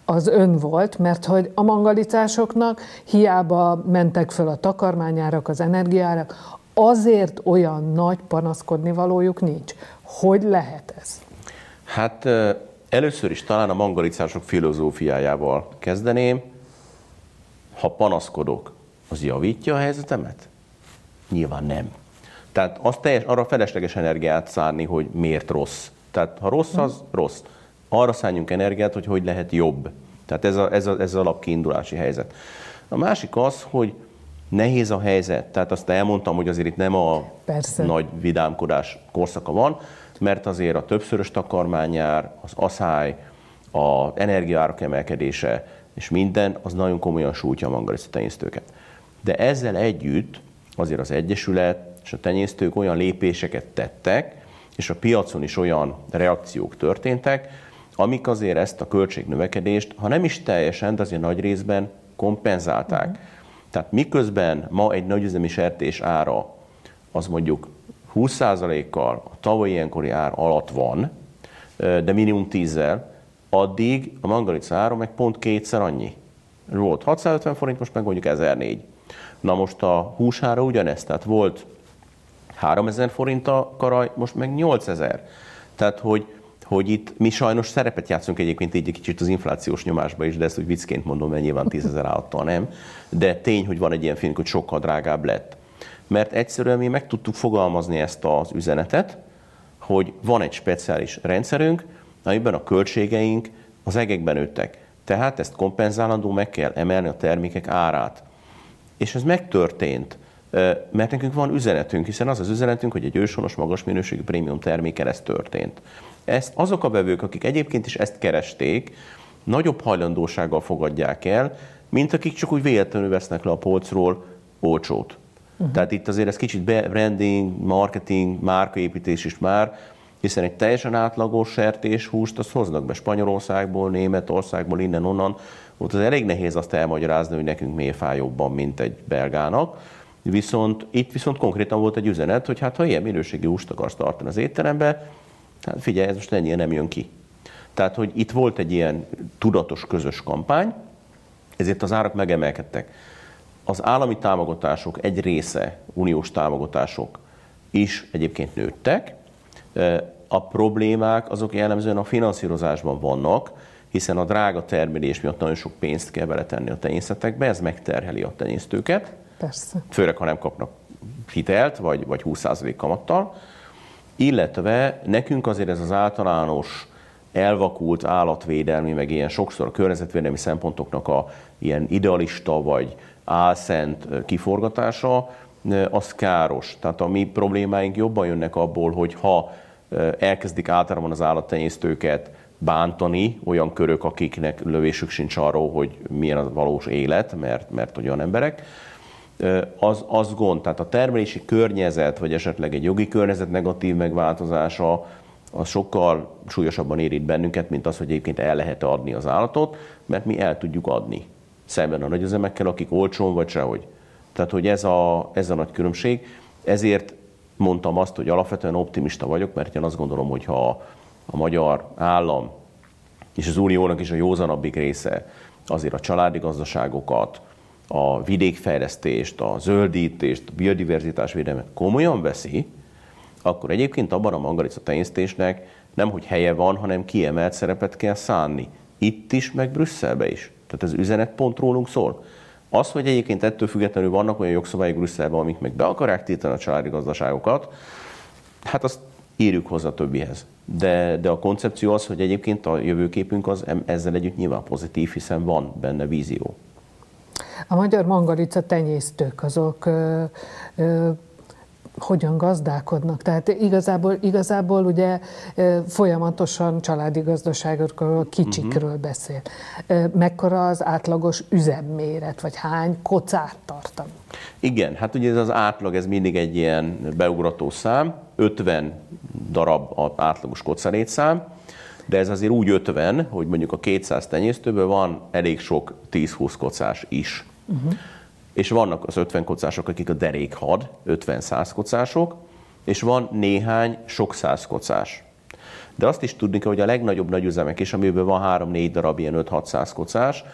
az ön volt, mert hogy a mangalicásoknak hiába mentek föl a takarmányárak, az energiárak, azért olyan nagy panaszkodni valójuk nincs. Hogy lehet ez? Hát először is talán a mangalicások filozófiájával kezdeném. Ha panaszkodok, az javítja a helyzetemet? Nyilván nem. Tehát az teljes, arra felesleges energiát szánni, hogy miért rossz. Tehát ha rossz, az rossz. Arra szálljunk energiát, hogy hogy lehet jobb. Tehát ez, a, ez, a, ez az alapkiindulási helyzet. A másik az, hogy nehéz a helyzet. Tehát azt elmondtam, hogy azért itt nem a Persze. nagy vidámkodás korszaka van, mert azért a többszörös takarmányár, az aszály, az energiárak emelkedése és minden, az nagyon komolyan sújtja a tenyésztőket. De ezzel együtt azért az Egyesület és a tenyésztők olyan lépéseket tettek, és a piacon is olyan reakciók történtek, amik azért ezt a költségnövekedést, ha nem is teljesen, de azért nagy részben kompenzálták. Uh-huh. Tehát miközben ma egy nagyüzemi sertés ára az mondjuk 20%-kal a tavalyi ilyenkori ár alatt van, de minimum 10-zel, addig a mangalica ára meg pont kétszer annyi. Volt 650 forint, most meg mondjuk 1004. Na most a húsára ugyanez, tehát volt 3000 forint a karaj, most meg 8000. Tehát, hogy, hogy itt mi sajnos szerepet játszunk egyébként így egy kicsit az inflációs nyomásba is, de ezt úgy viccként mondom, mert nyilván 10 ezer állattal nem. De tény, hogy van egy ilyen film, hogy sokkal drágább lett mert egyszerűen mi meg tudtuk fogalmazni ezt az üzenetet, hogy van egy speciális rendszerünk, amiben a költségeink az egekben nőttek. Tehát ezt kompenzálandó meg kell emelni a termékek árát. És ez megtörtént, mert nekünk van üzenetünk, hiszen az az üzenetünk, hogy egy őshonos, magas minőségű prémium termékkel ez történt. Ezt azok a vevők, akik egyébként is ezt keresték, nagyobb hajlandósággal fogadják el, mint akik csak úgy véletlenül vesznek le a polcról olcsót. Uh-huh. Tehát itt azért ez kicsit branding, marketing, márkaépítés is már, hiszen egy teljesen átlagos sertéshúst azt hoznak be Spanyolországból, Németországból, innen-onnan. Ott az elég nehéz azt elmagyarázni, hogy nekünk miért fáj jobban, mint egy belgának. Viszont itt viszont konkrétan volt egy üzenet, hogy hát ha ilyen minőségi húst akarsz tartani az étterembe, hát figyelj, ez most ennyire nem jön ki. Tehát, hogy itt volt egy ilyen tudatos közös kampány, ezért az árak megemelkedtek az állami támogatások egy része, uniós támogatások is egyébként nőttek. A problémák azok jellemzően a finanszírozásban vannak, hiszen a drága termelés miatt nagyon sok pénzt kell beletenni a tenyészetekbe, ez megterheli a tenyésztőket. Persze. Főleg, ha nem kapnak hitelt, vagy, vagy 20% kamattal. Illetve nekünk azért ez az általános elvakult állatvédelmi, meg ilyen sokszor a környezetvédelmi szempontoknak a ilyen idealista vagy álszent kiforgatása, az káros. Tehát a mi problémáink jobban jönnek abból, hogy ha elkezdik általában az állattenyésztőket bántani olyan körök, akiknek lövésük sincs arról, hogy milyen a valós élet, mert, mert olyan emberek, az, az gond. Tehát a termelési környezet, vagy esetleg egy jogi környezet negatív megváltozása, az sokkal súlyosabban érint bennünket, mint az, hogy egyébként el lehet adni az állatot, mert mi el tudjuk adni. szemben a nagyüzemekkel, akik olcsón vagy sehogy. Tehát, hogy ez a, ez a nagy különbség. Ezért mondtam azt, hogy alapvetően optimista vagyok, mert én azt gondolom, hogy ha a magyar állam és az uniónak is a józanabbik része azért a családi gazdaságokat, a vidékfejlesztést, a zöldítést, a biodiverzitás védelmet komolyan veszi, akkor egyébként abban a mangalica tenyésztésnek nem hogy helye van, hanem kiemelt szerepet kell szánni. Itt is, meg Brüsszelbe is. Tehát ez üzenet pont rólunk szól. Az, hogy egyébként ettől függetlenül vannak olyan jogszabályok Brüsszelben, amik meg be akarják tiltani a családi gazdaságokat, hát azt írjuk hozzá a többihez. De, de a koncepció az, hogy egyébként a jövőképünk az ezzel együtt nyilván pozitív, hiszen van benne vízió. A magyar mangalica tenyésztők azok ö, ö, hogyan gazdálkodnak. Tehát igazából, igazából ugye folyamatosan családi gazdaságokról, kicsikről uh-huh. beszél. Mekkora az átlagos üzemméret, vagy hány kocát tartanak? Igen, hát ugye ez az átlag, ez mindig egy ilyen beugrató szám, 50 darab az átlagos kocarétszám, de ez azért úgy 50, hogy mondjuk a 200 tenyésztőből van elég sok 10-20 kocás is. Uh-huh és vannak az 50 kocások, akik a derékhad, 50-100 kocások, és van néhány sok száz kocás. De azt is tudni kell, hogy a legnagyobb nagyüzemek is, amiből van 3-4 darab ilyen 5-600 kocás,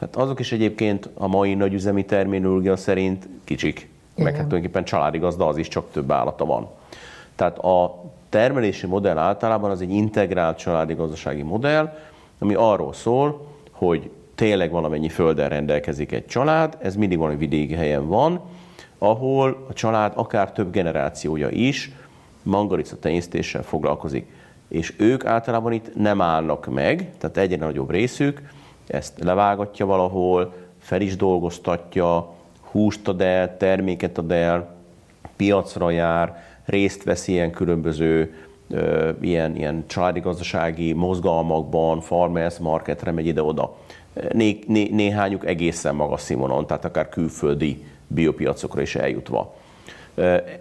hát azok is egyébként a mai nagyüzemi terminológia szerint kicsik. Igen. Meg hát tulajdonképpen családi gazda, az is csak több állata van. Tehát a termelési modell általában az egy integrált családi gazdasági modell, ami arról szól, hogy tényleg valamennyi földdel rendelkezik egy család, ez mindig valami vidéki helyen van, ahol a család akár több generációja is mangalica tenyésztéssel foglalkozik. És ők általában itt nem állnak meg, tehát egyre nagyobb részük ezt levágatja valahol, fel is dolgoztatja, húst ad el, terméket ad el, piacra jár, részt vesz ilyen különböző ilyen, ilyen családi gazdasági mozgalmakban, farmers marketre megy ide-oda né, né, néhányuk egészen magas színvonalon, tehát akár külföldi biopiacokra is eljutva.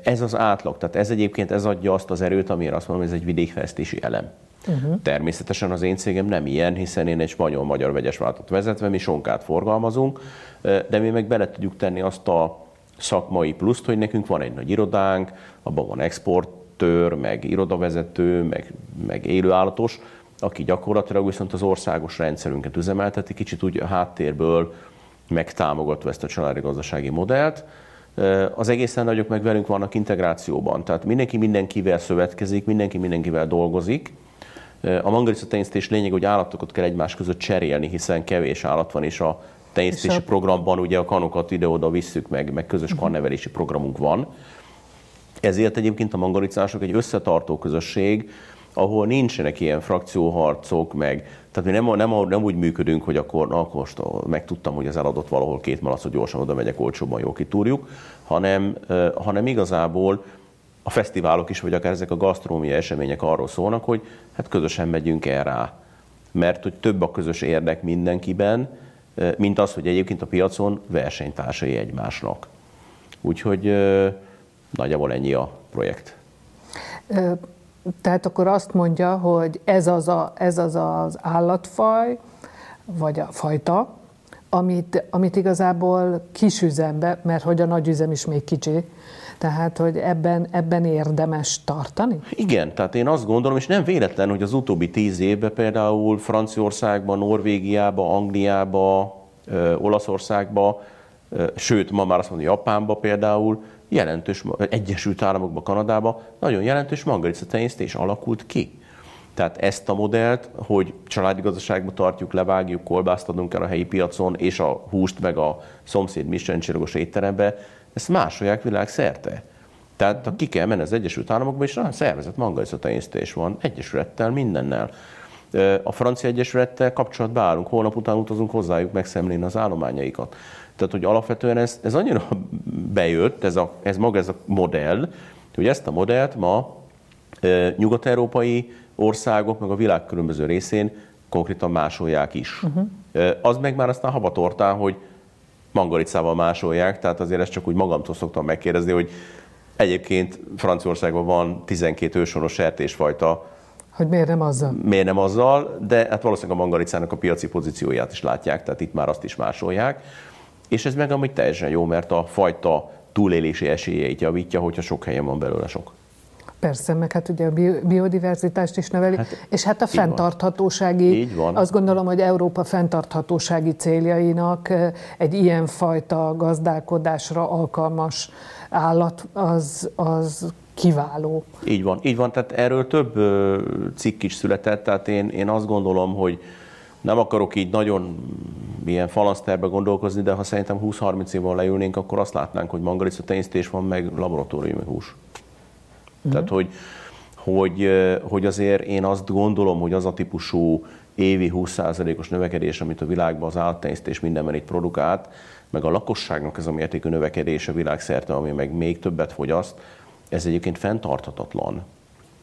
Ez az átlag, tehát ez egyébként ez adja azt az erőt, amire azt mondom, hogy ez egy vidékfejlesztési elem. Uh-huh. Természetesen az én cégem nem ilyen, hiszen én egy spanyol-magyar vegyes váltat vezetve, mi sonkát forgalmazunk, de mi meg bele tudjuk tenni azt a szakmai pluszt, hogy nekünk van egy nagy irodánk, abban van exportőr, meg irodavezető, meg, meg élőállatos, aki gyakorlatilag viszont az országos rendszerünket üzemelteti, kicsit úgy a háttérből megtámogatva ezt a családi gazdasági modellt. Az egészen nagyok meg velünk vannak integrációban, tehát mindenki mindenkivel szövetkezik, mindenki mindenkivel dolgozik. A mangalica tenyésztés lényeg, hogy állatokat kell egymás között cserélni, hiszen kevés állat van, és a tenyésztési a... programban ugye a kanokat ide-oda visszük meg, meg közös uh-huh. karnevelési programunk van. Ezért egyébként a mangalicások egy összetartó közösség, ahol nincsenek ilyen frakcióharcok, meg tehát mi nem, nem, nem úgy működünk, hogy akkor, na, akkor most megtudtam, hogy az eladott valahol két malacot gyorsan oda megyek, olcsóbban jól kitúrjuk, hanem, hanem igazából a fesztiválok is, vagy akár ezek a gasztronómiai események arról szólnak, hogy hát közösen megyünk el rá. Mert hogy több a közös érdek mindenkiben, mint az, hogy egyébként a piacon versenytársai egymásnak. Úgyhogy nagyjából ennyi a projekt. Tehát akkor azt mondja, hogy ez az, a, ez az az állatfaj, vagy a fajta, amit, amit igazából kisüzembe, mert hogy a nagyüzem is még kicsi, tehát, hogy ebben, ebben érdemes tartani? Igen, tehát én azt gondolom, és nem véletlen, hogy az utóbbi tíz évben például Franciaországban, Norvégiában, Angliában, Olaszországban, sőt, ma már azt mondja Japánban például jelentős, Egyesült Államokban, Kanadában nagyon jelentős mangalica tenyésztés alakult ki. Tehát ezt a modellt, hogy családi gazdaságban tartjuk, levágjuk, kolbászt adunk el a helyi piacon, és a húst meg a szomszéd Michelin csillagos ezt másolják világszerte. Tehát ha ki kell menni az Egyesült Államokba, és nagyon szervezett mangalica tenyésztés van, egyesülettel, mindennel. A francia egyesülettel kapcsolatban állunk, holnap után utazunk hozzájuk megszemlélni az állományaikat. Tehát, hogy alapvetően ez, ez annyira <laughs> bejött, ez, a, ez maga ez a modell, hogy ezt a modellt ma e, nyugat-európai országok, meg a világ különböző részén konkrétan másolják is. Uh-huh. E, az meg már aztán habatortán, hogy mangalicával másolják, tehát azért ezt csak úgy magamtól szoktam megkérdezni, hogy egyébként Franciaországban van 12 ősonos sertésfajta, Hogy miért nem azzal? Miért nem azzal, de hát valószínűleg a mangalicának a piaci pozícióját is látják, tehát itt már azt is másolják. És ez meg amúgy teljesen jó, mert a fajta túlélési esélyeit javítja, hogyha sok helyen van belőle sok. Persze, meg hát ugye a biodiverzitást is növeli, hát, és hát a fenntarthatósági, Így van. azt gondolom, hogy Európa fenntarthatósági céljainak egy ilyen fajta gazdálkodásra alkalmas állat az, az kiváló. Így van, így van, tehát erről több cikk is született, tehát én, én azt gondolom, hogy nem akarok így nagyon ilyen falaszterbe gondolkozni, de ha szerintem 20-30 évvel leülnénk, akkor azt látnánk, hogy mangalica tenyésztés van, meg laboratóriumi hús. Uh-huh. Tehát, hogy, hogy, hogy azért én azt gondolom, hogy az a típusú évi 20%-os növekedés, amit a világban az állattenyésztés mindenben itt produkált, meg a lakosságnak ez a mértékű növekedése világszerte, ami meg még többet fogyaszt, ez egyébként fenntarthatatlan.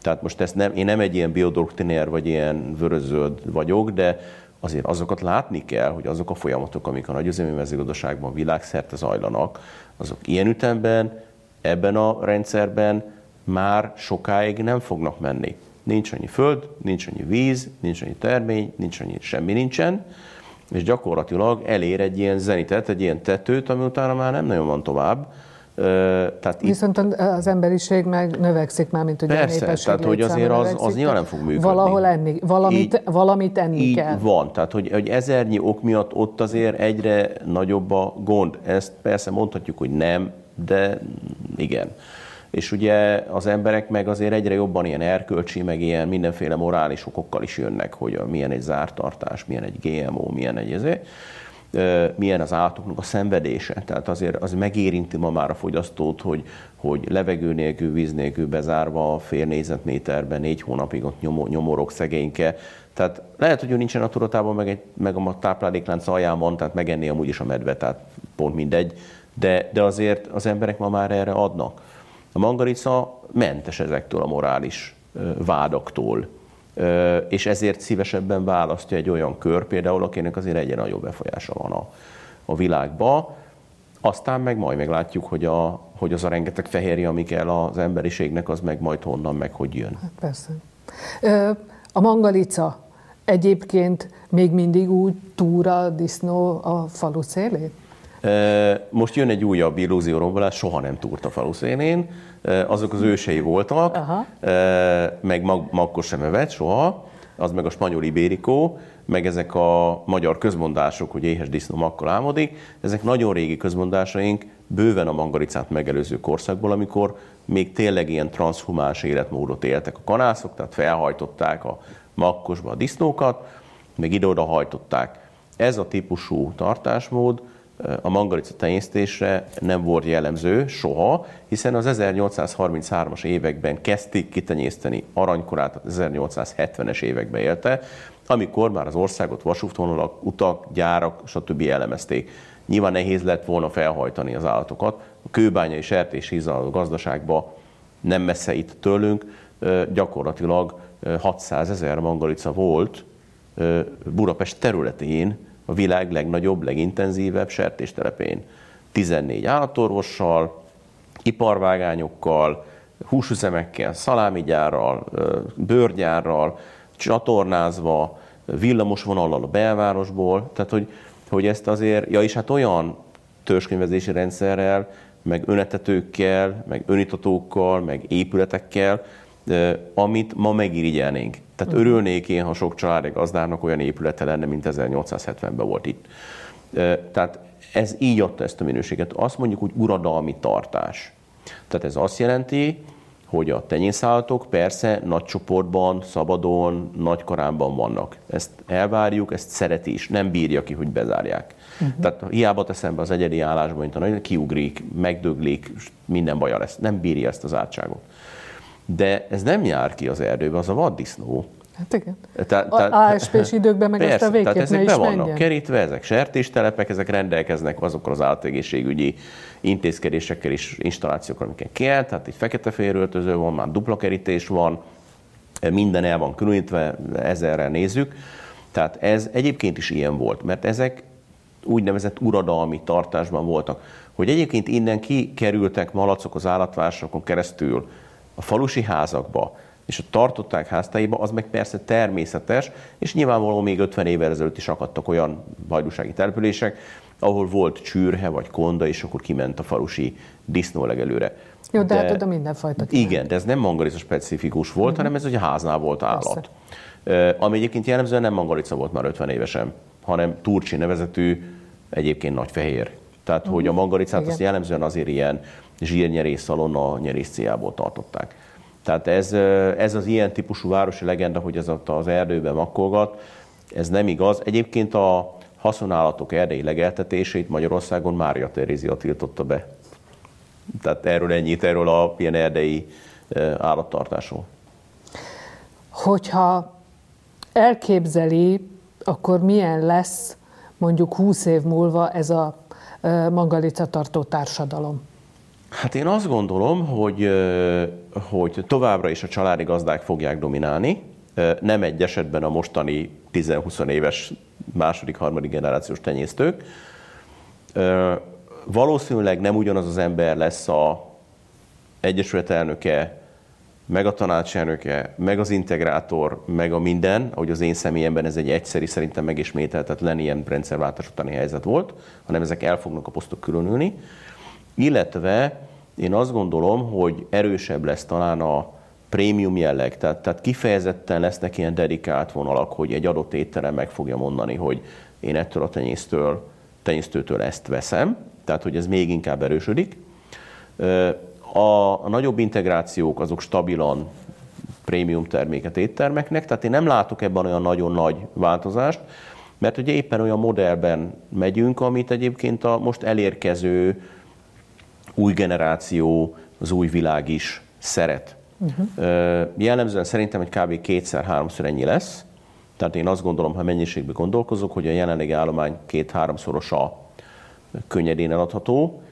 Tehát most ezt nem, én nem egy ilyen biodoktriner vagy ilyen vörözöld vagyok, de azért azokat látni kell, hogy azok a folyamatok, amik a nagyüzemi mezőgazdaságban világszerte zajlanak, azok ilyen ütemben, ebben a rendszerben már sokáig nem fognak menni. Nincs annyi föld, nincs annyi víz, nincs annyi termény, nincs annyi semmi nincsen, és gyakorlatilag elér egy ilyen zenitet, egy ilyen tetőt, ami utána már nem nagyon van tovább. Tehát Viszont itt... az emberiség meg növekszik már, mint ugye Persze, a népesség tehát hogy azért az, az nyilván nem fog működni. Valahol enni, valamit, így, valamit enni így kell. van, tehát hogy, hogy ezernyi ok miatt ott azért egyre nagyobb a gond. Ezt persze mondhatjuk, hogy nem, de igen és ugye az emberek meg azért egyre jobban ilyen erkölcsi, meg ilyen mindenféle morális okokkal is jönnek, hogy milyen egy zártartás, milyen egy GMO, milyen egy ezért milyen az állatoknak a szenvedése. Tehát azért az megérinti ma már a fogyasztót, hogy, hogy levegő nélkül, víz nélkül bezárva fél négyzetméterben négy hónapig ott nyomorok szegényke. Tehát lehet, hogy ő nincsen a tudatában, meg, egy, meg a tápláléklánc alján van, tehát megenni amúgy is a medve, tehát pont mindegy. De, de azért az emberek ma már erre adnak. A mangalica mentes ezektől a morális vádaktól, és ezért szívesebben választja egy olyan kör például, akinek azért egyre nagyobb befolyása van a, a világba. Aztán meg majd meglátjuk, hogy, a, hogy az a rengeteg fehérje, ami kell az emberiségnek, az meg majd honnan, meg hogy jön. Hát persze. A mangalica egyébként még mindig úgy túra disznó a falu szélén? Most jön egy újabb illúziórombolás, soha nem túrt a falu szélén. Azok az ősei voltak, Aha. meg mag, makkos sem evett soha, az meg a spanyol ibérikó, meg ezek a magyar közmondások, hogy éhes disznó makkal álmodik, ezek nagyon régi közmondásaink, bőven a mangaricát megelőző korszakból, amikor még tényleg ilyen transhumás életmódot éltek a kanászok, tehát felhajtották a makkosba a disznókat, meg ide-oda hajtották. Ez a típusú tartásmód a mangalica tenyésztésre nem volt jellemző soha, hiszen az 1833-as években kezdték kitenyészteni aranykorát, az 1870-es években élte, amikor már az országot vasútvonalak, utak, gyárak, stb. elemezték. Nyilván nehéz lett volna felhajtani az állatokat. A kőbányai sertés a gazdaságba nem messze itt tőlünk, gyakorlatilag 600 ezer mangalica volt Budapest területén, a világ legnagyobb, legintenzívebb sertéstelepén. 14 állatorvossal, iparvágányokkal, húsüzemekkel, szalámigyárral, bőrgyárral, csatornázva, villamos vonallal a belvárosból, tehát hogy, hogy ezt azért, ja és hát olyan törzskönyvezési rendszerrel, meg önetetőkkel, meg önitatókkal, meg épületekkel, amit ma megirigyelnénk. Tehát uh-huh. örülnék én, ha sok családi gazdának olyan épülete lenne, mint 1870-ben volt itt. Tehát ez így adta ezt a minőséget. Azt mondjuk, hogy uradalmi tartás. Tehát ez azt jelenti, hogy a tenyészállatok persze nagy csoportban, szabadon, nagy karánban vannak. Ezt elvárjuk, ezt szereti is, nem bírja ki, hogy bezárják. Uh-huh. Tehát hiába teszem be az egyedi állásba, mint a nagy, kiugrik, megdöglik, minden baja lesz. Nem bírja ezt az átságot de ez nem jár ki az erdőbe, az a vaddisznó. Hát igen. Te, te, ASP-s időkben meg persze, ezt a végképp tehát ezek be vannak menjen. kerítve, ezek sertéstelepek, ezek rendelkeznek azokkal az állategészségügyi intézkedésekkel és installációkkal, amiket kell, tehát egy fekete öltöző van, már dupla kerítés van, minden el van különítve, ezerrel nézzük. Tehát ez egyébként is ilyen volt, mert ezek úgynevezett uradalmi tartásban voltak. Hogy egyébként innen kikerültek malacok az állatvásokon keresztül a falusi házakba, és a tartották háztáiba, az meg persze természetes, és nyilvánvalóan még 50 évvel ezelőtt is akadtak olyan vajdasági települések, ahol volt csűrhe vagy konda, és akkor kiment a falusi disznólegelőre. Jó, de, de hát oda mindenfajta kiment. Igen, de ez nem mangalica specifikus volt, uh-huh. hanem ez ugye háznál volt állat. Persze. Ami egyébként jellemzően nem mangalica volt már 50 évesen, hanem turcsi nevezetű, egyébként nagy fehér. Tehát, uh-huh. hogy a mangalicát Igen. azt jellemzően azért ilyen zsírnyerés szalonna nyerész céljából tartották. Tehát ez, ez az ilyen típusú városi legenda, hogy ez az erdőben makkolgat, ez nem igaz. Egyébként a haszonállatok erdei legeltetését Magyarországon Mária Terézia tiltotta be. Tehát erről ennyit, erről a ilyen erdei állattartásról. Hogyha elképzeli, akkor milyen lesz mondjuk 20 év múlva ez a Mangalica tartó társadalom? Hát én azt gondolom, hogy, hogy továbbra is a családi gazdák fogják dominálni, nem egy esetben a mostani 10-20 éves második, harmadik generációs tenyésztők. Valószínűleg nem ugyanaz az ember lesz a Egyesület elnöke, meg a tanácselnöke, meg az integrátor, meg a minden, ahogy az én személyemben ez egy egyszeri, szerintem megismételhetetlen ilyen rendszerváltás utáni helyzet volt, hanem ezek el fognak a posztok különülni. Illetve én azt gondolom, hogy erősebb lesz talán a prémium jelleg, tehát, tehát kifejezetten lesznek ilyen dedikált vonalak, hogy egy adott étterem meg fogja mondani, hogy én ettől a tenyésztől, tenyésztőtől ezt veszem, tehát hogy ez még inkább erősödik. A, nagyobb integrációk azok stabilan prémium terméket éttermeknek, tehát én nem látok ebben olyan nagyon nagy változást, mert ugye éppen olyan modellben megyünk, amit egyébként a most elérkező új generáció, az új világ is szeret. Uh-huh. Jellemzően szerintem, hogy kb. kétszer-háromszor ennyi lesz. Tehát én azt gondolom, ha mennyiségben gondolkozok, hogy a jelenlegi állomány két-háromszorosa könnyedén eladható,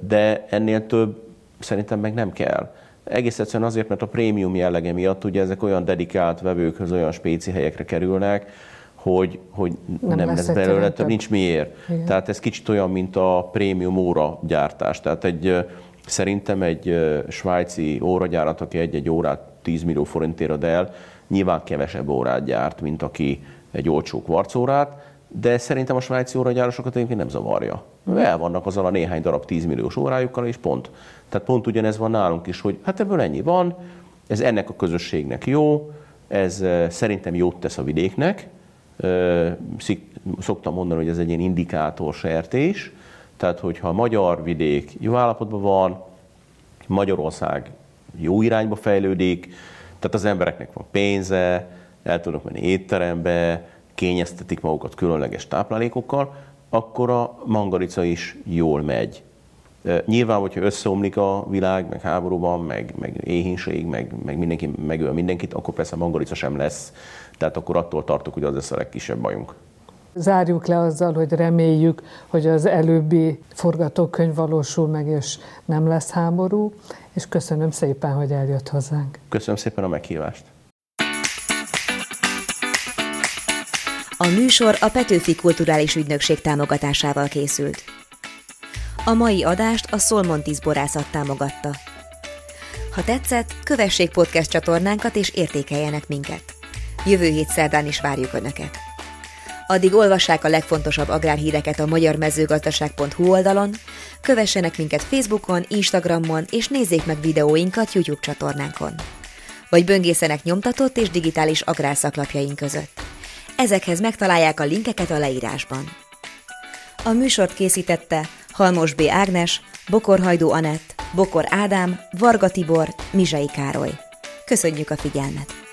de ennél több szerintem meg nem kell. Egész egyszerűen azért, mert a prémium jellege miatt ugye ezek olyan dedikált vevőkhöz, olyan spéci helyekre kerülnek, hogy, hogy nem, nem lesz belőle, több, nincs miért. Igen. Tehát ez kicsit olyan, mint a prémium óra gyártás. Tehát egy, szerintem egy svájci óragyárat, aki egy-egy órát 10 millió forintért ad el, nyilván kevesebb órát gyárt, mint aki egy olcsó kvarcórát, de szerintem a svájci óragyárosokat egyébként nem zavarja. El vannak azzal a néhány darab 10 milliós órájukkal, és pont. Tehát pont ugyanez van nálunk is, hogy hát ebből ennyi van, ez ennek a közösségnek jó, ez szerintem jót tesz a vidéknek, szoktam mondani, hogy ez egy ilyen indikátor sertés, tehát hogyha a magyar vidék jó állapotban van, Magyarország jó irányba fejlődik, tehát az embereknek van pénze, el tudnak menni étterembe, kényeztetik magukat különleges táplálékokkal, akkor a mangalica is jól megy. Nyilván, hogyha összeomlik a világ, meg háborúban, meg, meg éhínség, meg, meg mindenki megöl mindenkit, akkor persze a mangalica sem lesz. Tehát akkor attól tartok, hogy az lesz a legkisebb bajunk. Zárjuk le azzal, hogy reméljük, hogy az előbbi forgatókönyv valósul meg, és nem lesz háború, és köszönöm szépen, hogy eljött hozzánk. Köszönöm szépen a meghívást. A műsor a Petőfi Kulturális Ügynökség támogatásával készült. A mai adást a Szolmontis borászat támogatta. Ha tetszett, kövessék podcast csatornánkat és értékeljenek minket. Jövő hét szerdán is várjuk Önöket. Addig olvassák a legfontosabb agrárhíreket a magyarmezőgazdaság.hu oldalon, kövessenek minket Facebookon, Instagramon és nézzék meg videóinkat YouTube csatornánkon. Vagy böngészenek nyomtatott és digitális agrárszaklapjaink között. Ezekhez megtalálják a linkeket a leírásban. A műsort készítette Halmos B. Ágnes, Bokor Hajdó Anett, Bokor Ádám, Varga Tibor, Mizsai Károly. Köszönjük a figyelmet!